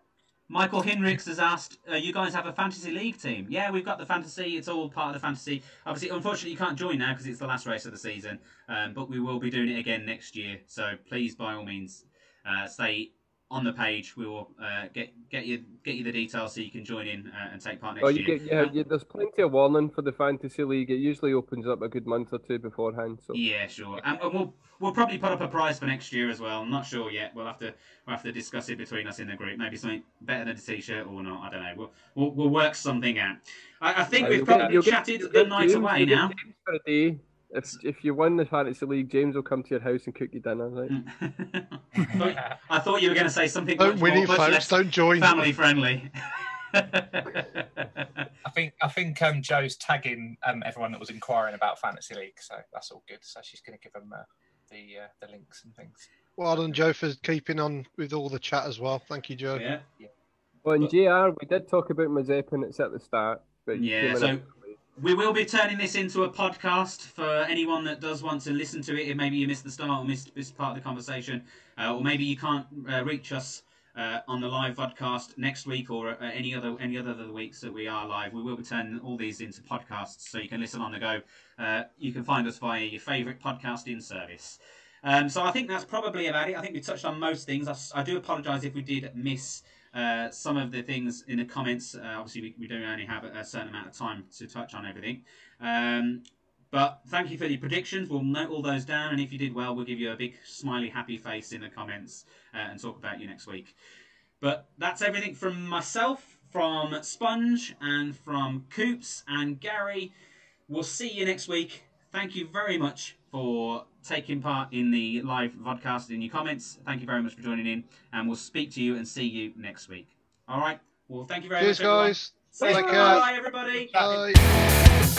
Michael Hinrichs has asked, uh, "You guys have a fantasy league team?" Yeah, we've got the fantasy. It's all part of the fantasy. Obviously, unfortunately, you can't join now because it's the last race of the season. Um, but we will be doing it again next year. So please, by all means, uh, stay on the page. We will uh, get get you get you the details so you can join in uh, and take part next oh, you year. get, yeah, Um, yeah, there's plenty of warning for the fantasy league. It usually opens up a good month or two beforehand. So Yeah, sure. And, and we'll we'll probably put up a prize for next year as well. I'm not sure yet. We'll have to we'll have to discuss it between us in the group. Maybe something better than a t-shirt or not. I don't know. We'll we'll, we'll work something out. I, I think Uh, we've probably get- chatted you'll the night away get now. James for a day. If if you win the fantasy league, James will come to your house and cook you dinner. Right? But I thought you were going to say something Don't much, win it, folks. Don't join. family friendly. I think I think um, Joe's tagging um, everyone that was inquiring about fantasy league, so that's all good. So she's going to give them. Uh, the uh, the links and things. Well done, Joe, for keeping on with all the chat as well. Thank you, Joe. Yeah. Well, in But- JR, we did talk about Mazepin. It's at the start, but Yeah, so- a bit late. We will be turning this into a podcast for anyone that does want to listen to it. If maybe you missed the start or missed this part of the conversation, uh, or maybe you can't uh, reach us uh, on the live podcast next week or uh, any other any other of the weeks that we are live. We will be turning all these into podcasts, so you can listen on the go. Uh, you can find us via your favourite podcasting service. Um, so I think that's probably about it. I think we touched on most things. I do apologise if we did miss uh, some of the things in the comments. Uh, obviously, we, we do only have a, a certain amount of time to touch on everything. Um, but thank you for your predictions. We'll note all those down, and if you did well, we'll give you a big smiley, happy face in the comments uh, and talk about you next week. But that's everything from myself, from Sponge, and from Coops and Gary. We'll see you next week. Thank you very much for taking part in the live podcast in your comments. Thank you very much for joining in, and we'll speak to you and see you next week. All right. Well, thank you very Cheers, much. everyone. guys. Say Take bye, everybody. Bye.